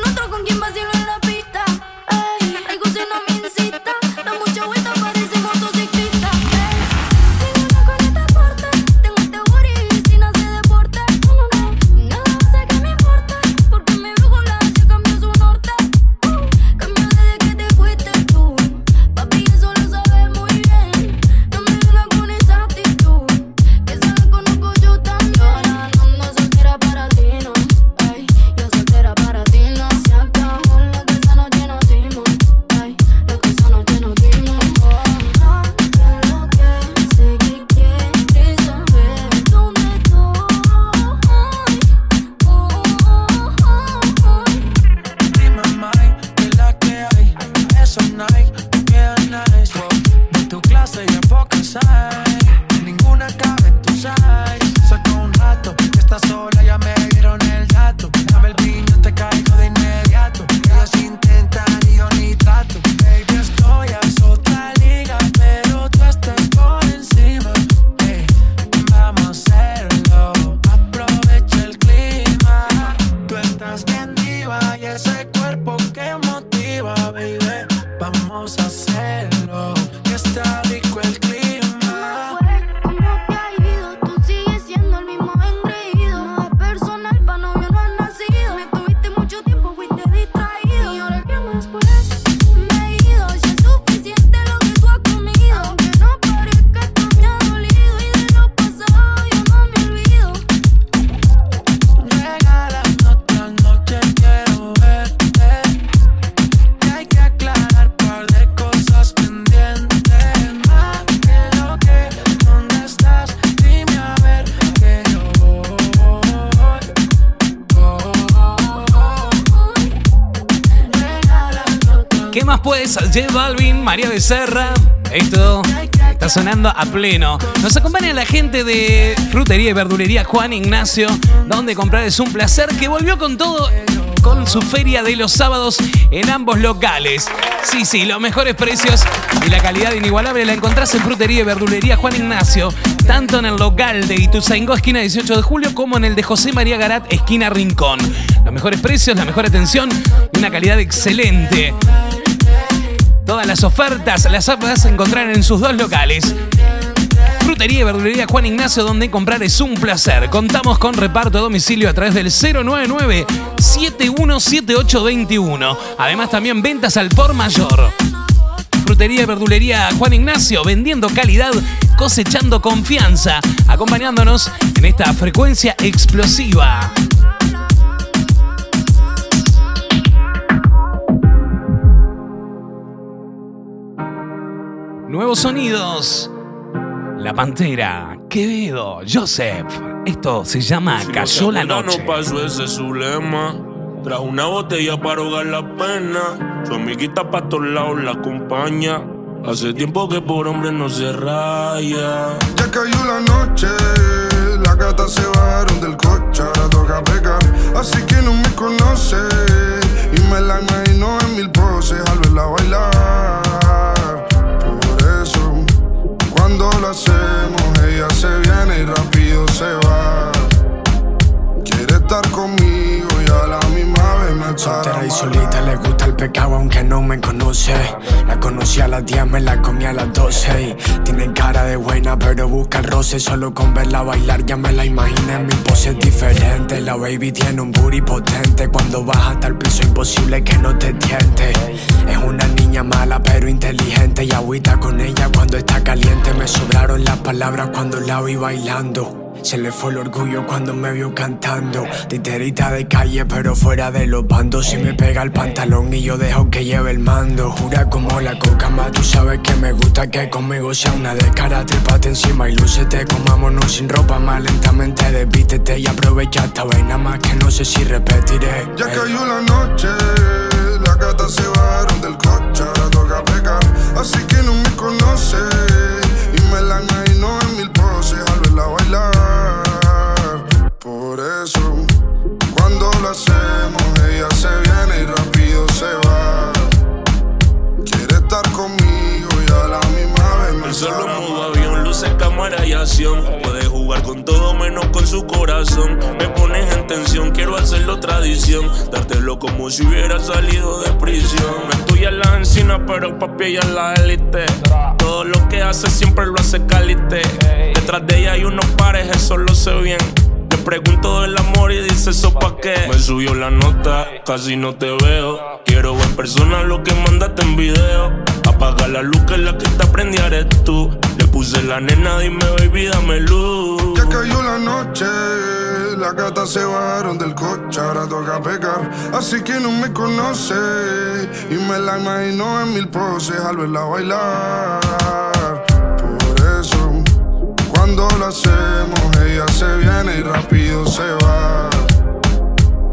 ¿Qué más puedes? J Balvin, María Becerra. Esto está sonando a pleno. Nos acompaña la gente de Frutería y Verdulería Juan Ignacio, donde comprar es un placer, que volvió con todo con su feria de los sábados en ambos locales. Sí, sí, los mejores precios y la calidad inigualable la encontrás en Frutería y Verdulería Juan Ignacio, tanto en el local de Ituzaingó, esquina 18 de julio, como en el de José María Garat, esquina Rincón. Los mejores precios, la mejor atención y una calidad excelente. Todas las ofertas las a encontrar en sus dos locales. Frutería y Verdulería Juan Ignacio, donde comprar es un placer. Contamos con reparto a domicilio a través del 099-717821. Además, también ventas al por mayor. Frutería y Verdulería Juan Ignacio, vendiendo calidad, cosechando confianza, acompañándonos en esta frecuencia explosiva. Nuevos sonidos. La Pantera, Quevedo, Joseph. Esto se llama Cayó la Noche. no pasó ese es su lema. Trajo una botella para ahogar la pena. Su amiguita pa' todos lados la acompaña. Hace tiempo que por hombre no se raya. Ya cayó la noche, las gatas se bajaron del coche, ahora toca pecar. Así que no me conoce y me la imagino en mil poses al verla bailar. Cuando lo hacemos, ella se viene y rápido se va. Quiere estar conmigo Soltera y solita le gusta el pecado aunque no me conoce. La conocí a las 10, me la comí a las 12. Y tiene cara de buena, pero busca el roce. Solo con verla bailar ya me la imaginé. Mi pose es diferente. La baby tiene un booty potente. Cuando baja hasta el piso, imposible que no te tiente. Es una niña mala, pero inteligente. Y agüita con ella cuando está caliente. Me sobraron las palabras cuando la vi bailando. Se le fue el orgullo cuando me vio cantando. Titerita de calle, pero fuera de los bandos. Si me pega el pantalón y yo dejo que lleve el mando. Jura como la coca, más tú sabes que me gusta que conmigo sea una de cara. Trépate encima y lúcete. Comámonos sin ropa, más lentamente desvístete. Y aprovecha esta vaina más que no sé si repetiré. Ya cayó la noche, las gatas se bajaron del coche, ahora toca pegar. Así que no me conoce y me la imagino en mil poses hacemos, ella se viene y rápido se va. Quiere estar conmigo y a la misma vez me El solo modo avión, luces, cámara y acción. Puede jugar con todo menos con su corazón. Me pones en tensión, quiero hacerlo tradición. Dártelo como si hubiera salido de prisión. No es tuya la encina, pero papi ella es la élite. Todo lo que hace siempre lo hace calité. Detrás de ella hay unos pares, eso lo sé bien. Pregunto del amor y dice eso pa' qué. Me subió la nota, casi no te veo. Quiero ver persona lo que mandaste en video. Apaga la luz que la que te prendida eres tú. Le puse la nena, dime baby, dame luz. Ya cayó la noche, las gatas se bajaron del coche, ahora toca pecar. Así que no me conoce y me la imagino en mil poses al verla bailar. Cuando lo hacemos, ella se viene y rápido se va.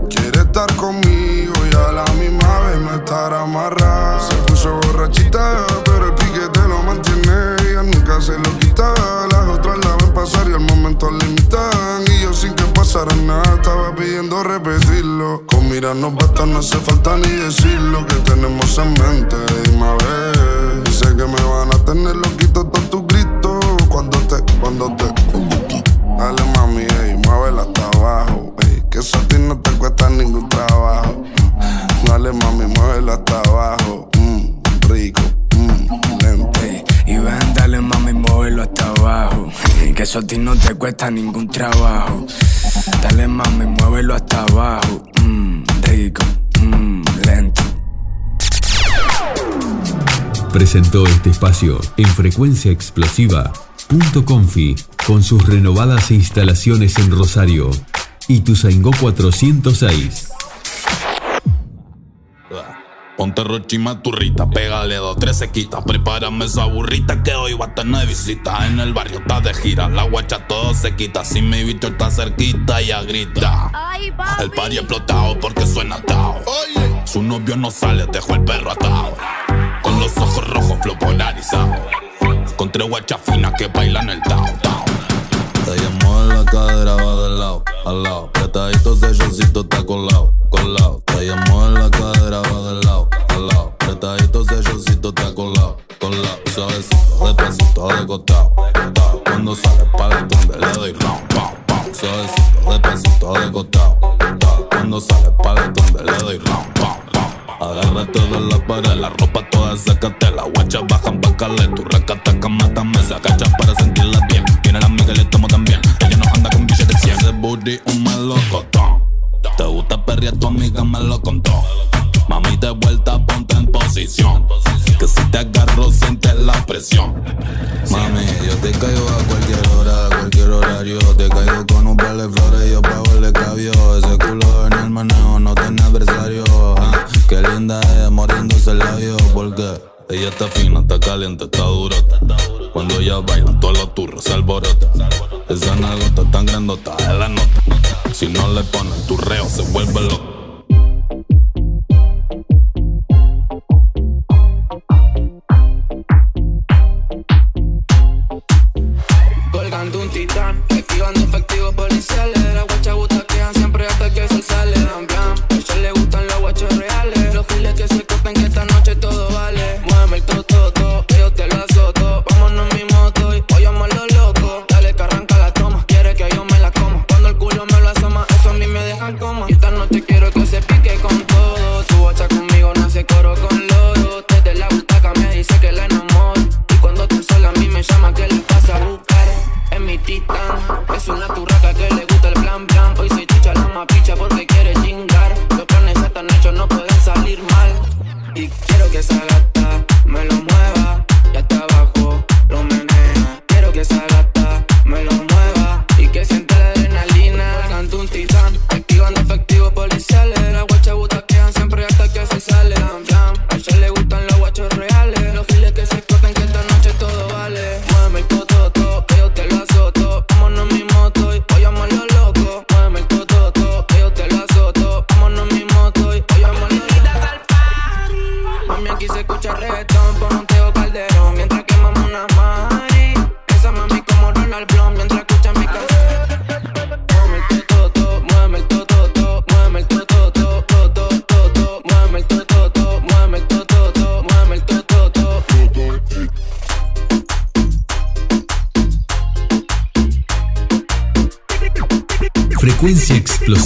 Quiere estar conmigo y a la misma vez me estará amarrada. Se puso borrachita, pero el piquete lo mantiene. Ella nunca se lo quita. Las otras la ven pasar y al momento limitan. Y yo sin que pasara nada estaba pidiendo repetirlo. Con mirarnos basta, no hace falta ni decir lo que tenemos en mente. Dime a ver. Sé que me van a tener loquito todos tus gritos. Cuando te, cuando te. Dale mami, ey, muévela hasta abajo. Ey, que eso a ti no te cuesta ningún trabajo. Dale mami, muévela hasta abajo. Mmm, rico, mmm, lento. Y ven, dale mami, móvelo hasta abajo. Que eso a ti no te cuesta ningún trabajo. Dale mami, muévelo hasta abajo. Mmm, rico, mmm, lento. Presentó este espacio en frecuencia explosiva. Punto Confi, con sus renovadas instalaciones en Rosario. Y Tuzaingó 406. Ponte rochima turrita, pégale dos, tres sequitas. Prepárame esa burrita que hoy va a tener visita En el barrio está de gira, la guacha todo se quita. Si mi bicho está cerquita, ya grita. El party explotado porque suena atado Su novio no sale, dejó el perro atado Con los ojos rojos, flow polarizado Con tres guachas finas que bailan el Te llamó en la cadera, va de lado, al lado. Apretadito, selloncito está colado, colado. Te llamó en la cadera, va de lado, al lado. Apretadito, selloncito está colado, colado. Suavecito, despacito, de costado, costado. Cuando sale para el donde le doy round, pound. Suavecito, despacito, de costado, costado. Cuando sale para el le doy round, pound, pound. La pared, la ropa toda sácate La guachas bajan caler, tu recata mátame Saca para sentirla bien. Tiene la amiga y le tomo también. Ella no anda con billetes de 100 Ese booty un melocotón. Te gusta perrear, tu amiga me lo contó. Mami, de vuelta, ponte en posición. Que si te agarro, sientes la presión. Mami, yo te caigo a cualquier hora, a cualquier horario. Te caigo con un par de flores, yo pago el escabio Ese culo en el manejo no tiene adversario. Ah, Qué linda es mordiéndose el labio Porque ella está fina, está caliente, está durota. Cuando ella baila, todos los turros se alborotan Esa nalgota tan grandota es la nota. Si no le ponen tu reo, se vuelve loco. Colgando un titán, activando efectivos policiales.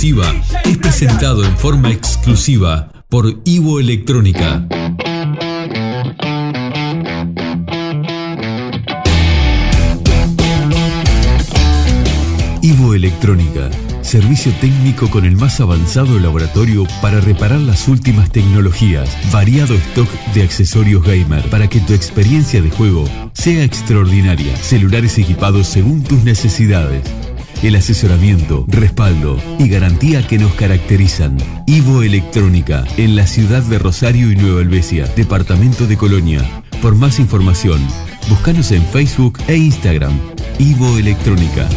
Es presentado en forma exclusiva por Ivo Electrónica. Ivo Electrónica, servicio técnico con el más avanzado laboratorio para reparar las últimas tecnologías, variado stock de accesorios gamer para que tu experiencia de juego sea extraordinaria. Celulares equipados según tus necesidades el asesoramiento, respaldo y garantía que nos caracterizan. Ivo Electrónica, en la ciudad de Rosario y Nueva Helvecia, departamento de Colonia. Por más información, búscanos en Facebook e Instagram. Ivo Electrónica.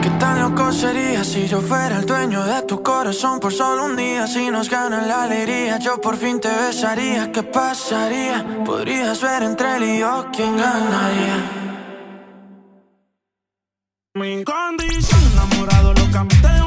¿Qué tan loco sería si yo fuera el dueño de tu corazón por solo un día? Si nos ganan la alegría, yo por fin te besaría. ¿Qué pasaría? Podrías ver entre él y yo quién ganaría. Mi condición, enamorado lo cambié.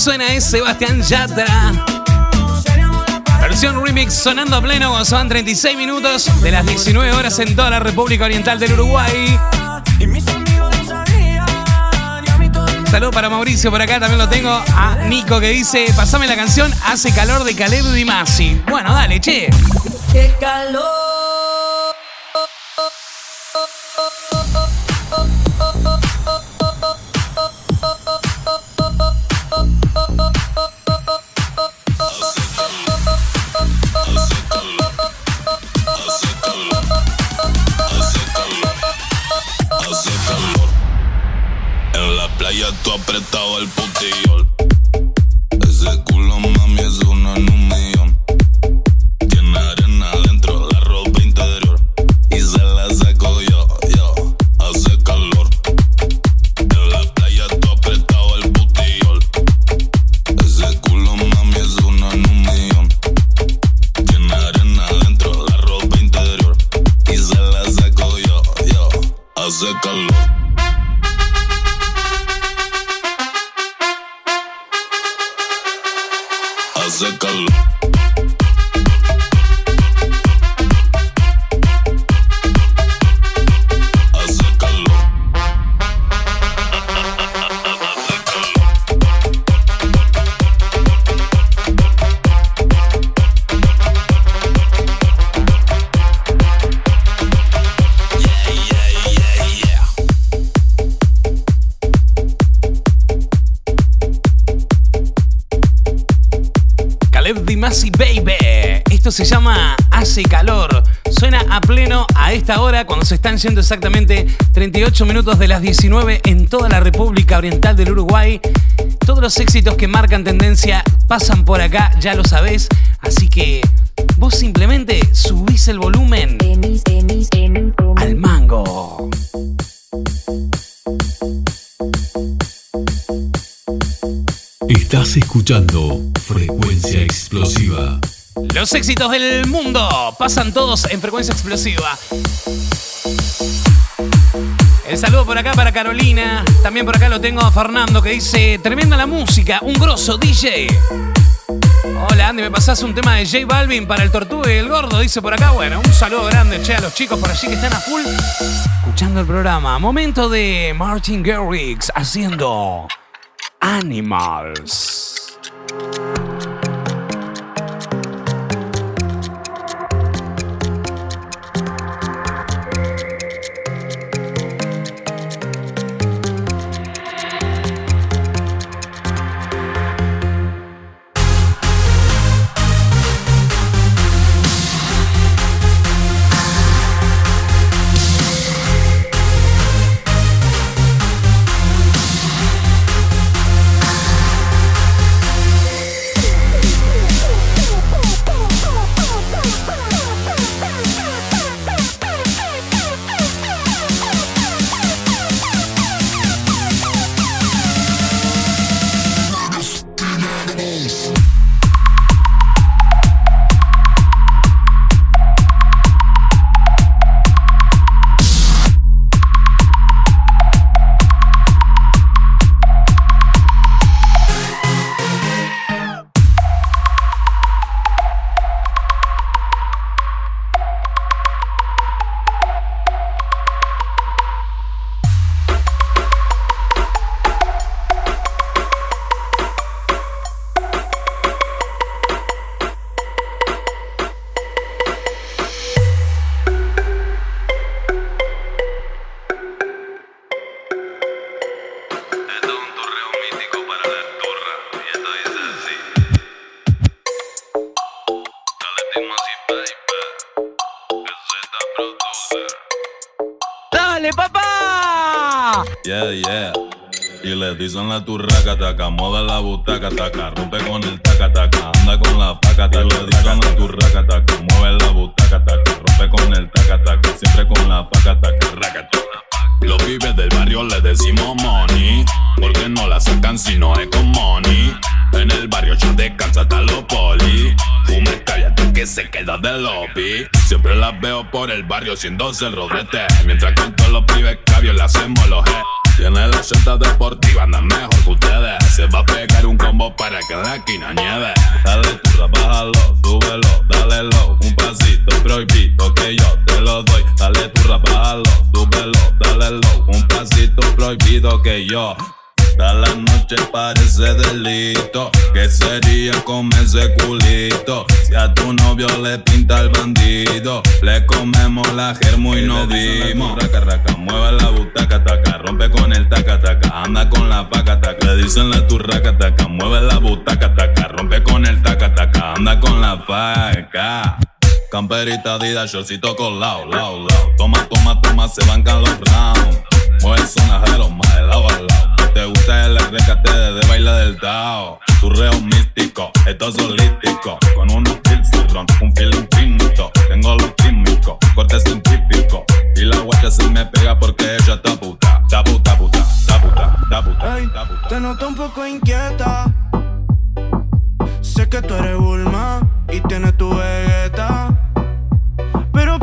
suena es Sebastián Yatra. Versión remix sonando a pleno cuando son 36 minutos de las 19 horas en toda la República Oriental del Uruguay. Saludos para Mauricio, por acá también lo tengo. A Nico que dice, pasame la canción, hace calor de Caleb Dimasi. Bueno, dale, che. Qué calor. Dimasi Baby. Esto se llama Hace calor. Suena a pleno a esta hora cuando se están yendo exactamente 38 minutos de las 19 en toda la República Oriental del Uruguay. Todos los éxitos que marcan tendencia pasan por acá, ya lo sabés. Así que vos simplemente subís el volumen al mango. Estás escuchando Frecuencia Explosiva. Los éxitos del mundo pasan todos en frecuencia explosiva. El saludo por acá para Carolina. También por acá lo tengo a Fernando que dice: Tremenda la música, un grosso DJ. Hola Andy, ¿me pasás un tema de J Balvin para el Tortuga y el Gordo? Dice por acá. Bueno, un saludo grande, che, a los chicos por allí que están a full escuchando el programa. Momento de Martin Garrix haciendo Animals. ¡Dale, dicen la turraca, taca, moda la butaca, taca, rompe con el taca, taca, anda con la paca, taca, le dicen la turraca, taca, mueve la butaca, taca, rompe con el taca, taca, siempre con la paca, taca, raca. Los pibes del barrio le decimos money, porque no la sacan si no es con money. En el barrio ya descansa hasta los poli. Fuma cállate que se queda de lobby. Siempre las veo por el barrio haciéndose el rodete. Mientras con todos los pibes cabios le hacemos los G. Tiene la seta deportiva, anda mejor que ustedes. Se va a pegar un combo para que la esquina nieve. Dale turra, bájalo, súbelo, dale low. Un pasito prohibido que yo te lo doy. Dale turra, bájalo, súbelo, dale low. Un pasito prohibido que yo. Toda la noche parece delito. ¿Qué sería comerse culito? Si a tu novio le pinta el bandido, le comemos la germo y no dimos. Raca, raca, mueve la butaca, taca, rompe con el taca, taca, anda con la paca, taca. Le dicen la turraca, taca, mueve la butaca, taca, rompe con el taca, taca, anda con la paca. Camperita, dida, shortcito con lao, lao, lao. Toma, toma, toma, se bancan los rounds. Mueve el sonajero, más de lado a lado. Que te gusta el rescate de baile del Tao. Tu reo místico, esto es holístico. Con unos pills y ron, un feeling finito. Tengo los químicos, corte científico. Y la guacha se me pega porque ella está puta. Está puta, puta, está puta, está puta, Ey, está puta. te noto un poco inquieta. Sé que tú eres Bulma y tienes tu vegeta. Pero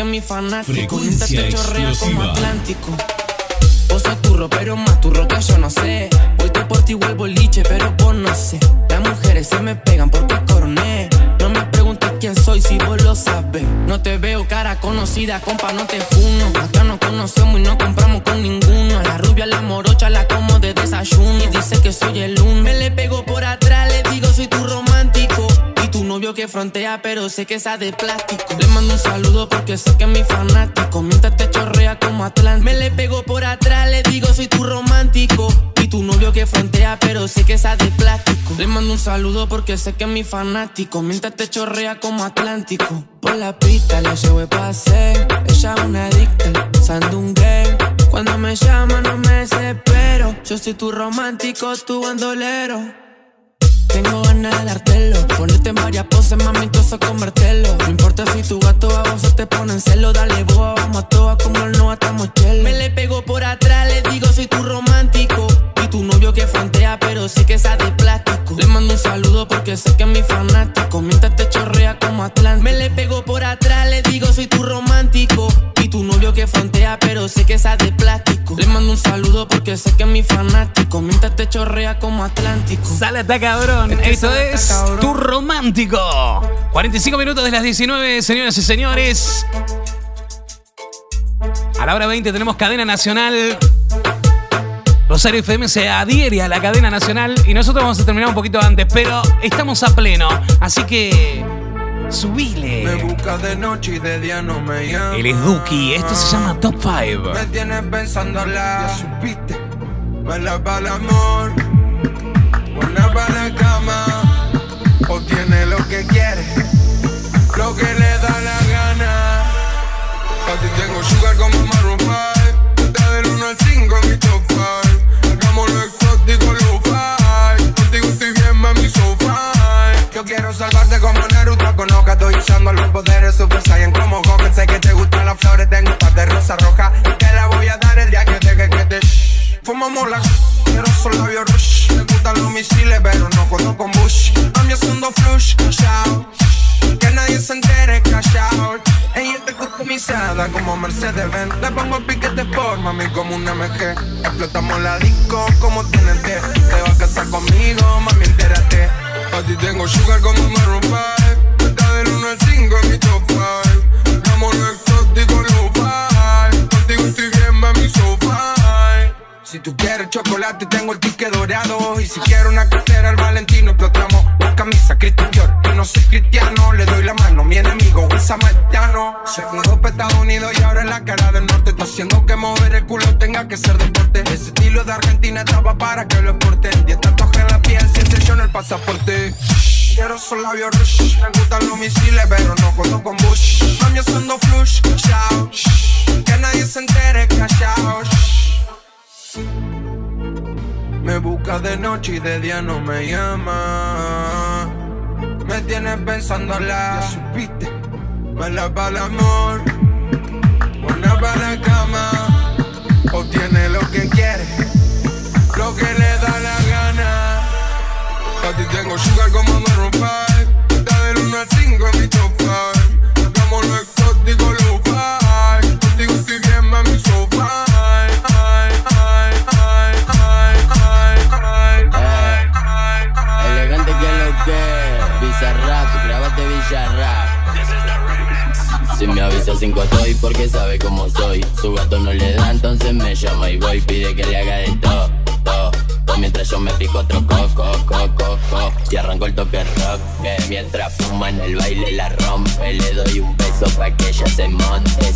que mi fanático. Te chorrea como. Atlántico. Vos sos turro, pero más turro que yo no sé. Voy te por ti igual boliche, pero vos no sé. Las mujeres se me pegan porque coroné. No me preguntes quién soy si vos lo sabes. No te veo cara conocida, compa, no te sé que esa de plástico. Le mando un saludo porque sé que es mi fanático. Mientras te chorrea como Atlántico. Me le pego por atrás, le digo soy tu romántico. Y tu novio que frontea, pero sé que esa de plástico. Le mando un saludo porque sé que es mi fanático. Mientras te chorrea como Atlántico. Por la pista la llevo de paseo. Ella es una adicta, sandungueo. Cuando me llama no me desespero. Yo soy tu romántico, tu bandolero. Tengo ganas de dártelo. Ponerte en varias poses, mami, entonces convertirlo No importa si tu gato a vos se te pone en celo Dale boa, vamos a toa como el no atamos chelo Me le pego por atrás, le digo soy tu romántico Y tu novio que frontea, pero sé que esa de plástico. Le mando un saludo porque sé que es mi fanático. Mientras te chorrea como Atlántico. Me le pego por atrás, le digo soy tu romántico Y tu novio que frontea, pero sé que esa de plástico saludo porque sé que es mi fanático Mientras te chorrea como Atlántico Sale está cabrón. Esto es Tu Romántico. 45 minutos de las 19, señoras y señores. A la hora 20 tenemos cadena nacional. Rosario FM se adhiere a la cadena nacional y nosotros vamos a terminar un poquito antes, pero estamos a pleno. Así que subile. Me busca de noche y de día no me llama. Él es Duki, esto se llama Top 5. Me tienes pensándola. Ya supiste. Mala para el amor. Buena para la cama. O tiene lo que quiere. Lo que le da la gana. A ti tengo sugar como Maroon 5. Está del 1 al 5 en mi top 5. Hagamos lo exótico, lo Yo quiero salvarte como Naruto. Con Oka Estoy usando los poderes Super Saiyan como Goku Sé que te gustan las flores, tengo un par de rosa roja Y te la voy a dar el día que deje que te shh. Fumamos la quiero son labios rush. Me gustan los misiles pero no jodo con Bush. Mami haciendo flush, chao. Que nadie se entere, cash out Ella está customizada como Mercedes-Benz. Le pongo piquete por mami como un MG Explotamos la disco como TNT Te vas a casar conmigo, mami entérate A ti tengo sugar como Maroon 5 Está del 1 al 5 en mi top 5 Hagamos lo exótico, lo Contigo estoy bien, mami, so fine Si tú quieres chocolate, tengo el ticket dorado. Y si quiero una cartera, el Valentino explotamos La camisa Christian Dior Y no soy cristiano, le doy la mano Mi enemigo, un samaritano. Se mudó para Estados Unidos y ahora en la cara del norte Está haciendo que mover el culo tenga que ser deporte. Ese estilo de Argentina estaba para que lo exporte Diez tatuajes en la piel, sin sello el pasaporte. Quiero son labios rush. Me gustan los misiles, pero no jodo con Bush. Mami haciendo flush, chao. Que nadie se entere, out Me busca de noche y de día no me llama. Me tienes pensándola Ya supiste. Mala para el amor Buena para la cama. O tiene lo que quiere Lo que le da la gana. A ti tengo sugar como Maroon 5 Está del 1 al 5 en mi top en el baile la rompe. Le doy un beso pa' que ella se monte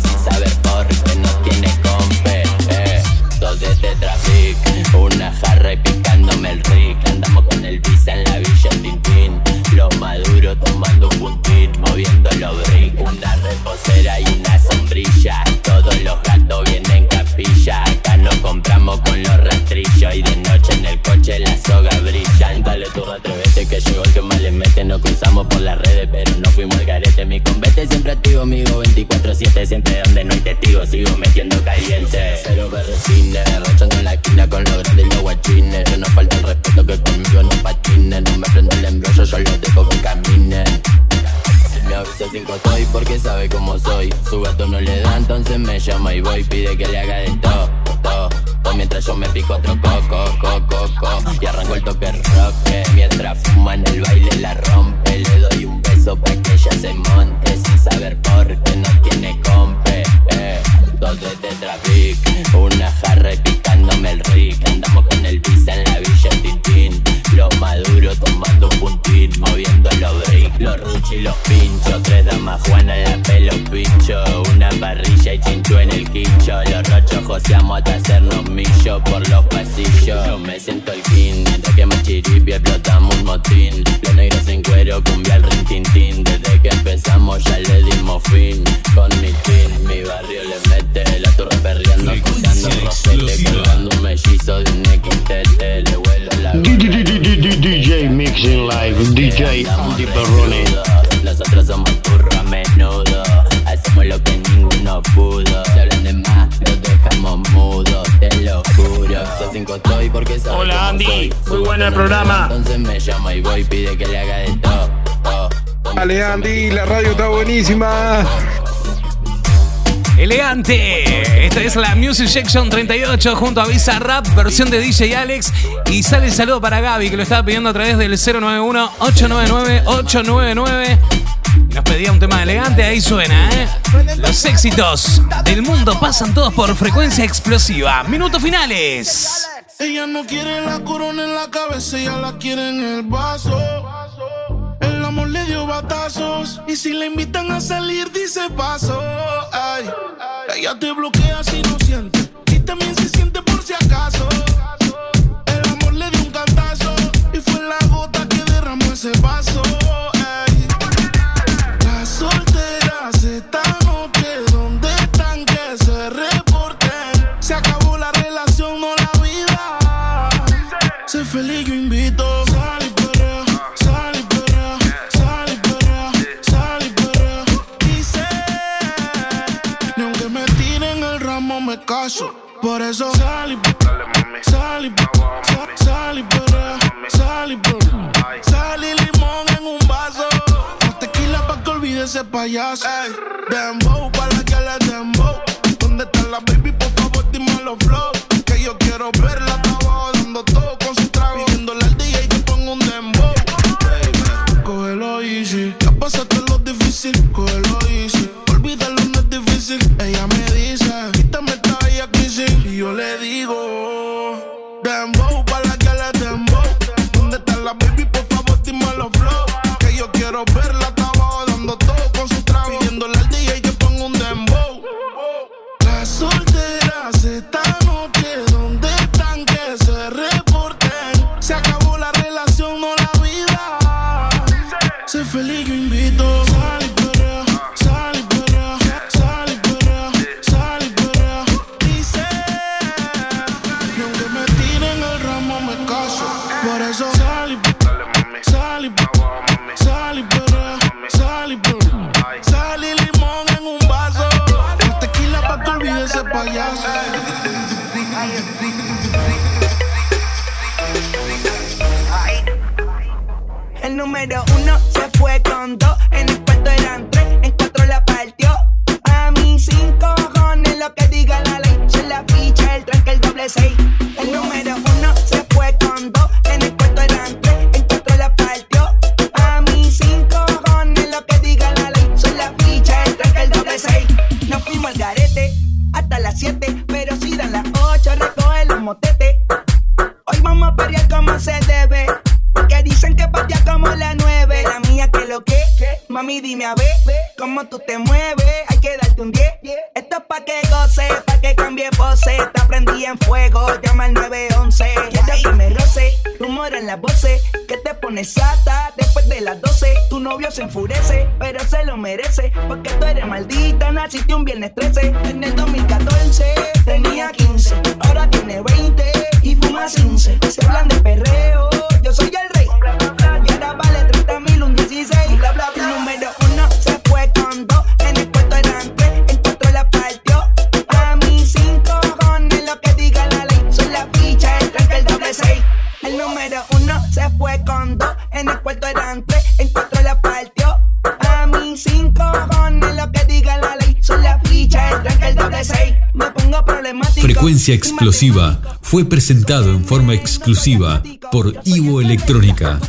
elegante. Esta es la Music Section 38 junto a Visa Rap, versión de DJ Alex. Y sale el saludo para Gaby que lo estaba pidiendo a través del 091-899-899. Nos pedía un tema elegante, ahí suena, ¿eh? Los éxitos del mundo pasan todos por frecuencia explosiva. Minutos finales. Ella no quiere la corona en la cabeza, ella la quiere en el vaso. Y si le invitan a salir, dice paso. Ay, ella te bloquea si no siente. Y también se siente por si acaso. El amor le dio un cantazo. Y fue la gota que derramó ese vaso. Por eso sal y sal y sal y sal y sal y limón en un vaso. Más tequila pa' que olvide ese payaso. Explosiva fue presentado en forma exclusiva por Ivo Electrónica.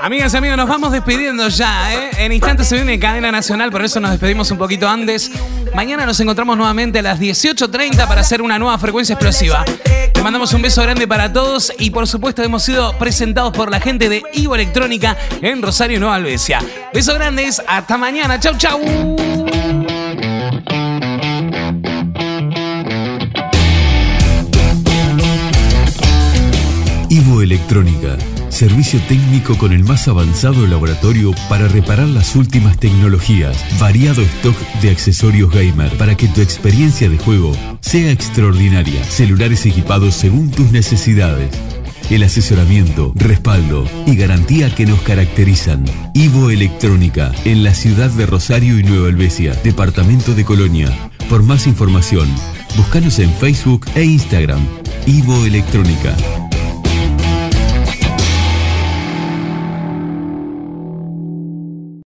Amigas y amigos, nos vamos despidiendo ya, ¿eh? En instantes se viene cadena nacional, por eso nos despedimos un poquito antes. Mañana nos encontramos nuevamente a las 18.30 para hacer una nueva frecuencia explosiva. Te mandamos un beso grande para todos y por supuesto hemos sido presentados por la gente de Ivo Electrónica en Rosario Nueva Albesia. Besos grandes, hasta mañana, chau chau. Electrónica, servicio técnico con el más avanzado laboratorio para reparar las últimas tecnologías, variado stock de accesorios gamer para que tu experiencia de juego sea extraordinaria, celulares equipados según tus necesidades. El asesoramiento, respaldo y garantía que nos caracterizan. Ivo Electrónica, en la ciudad de Rosario y Nueva Helvecia, departamento de Colonia. Por más información, búscanos en Facebook e Instagram. Ivo Electrónica.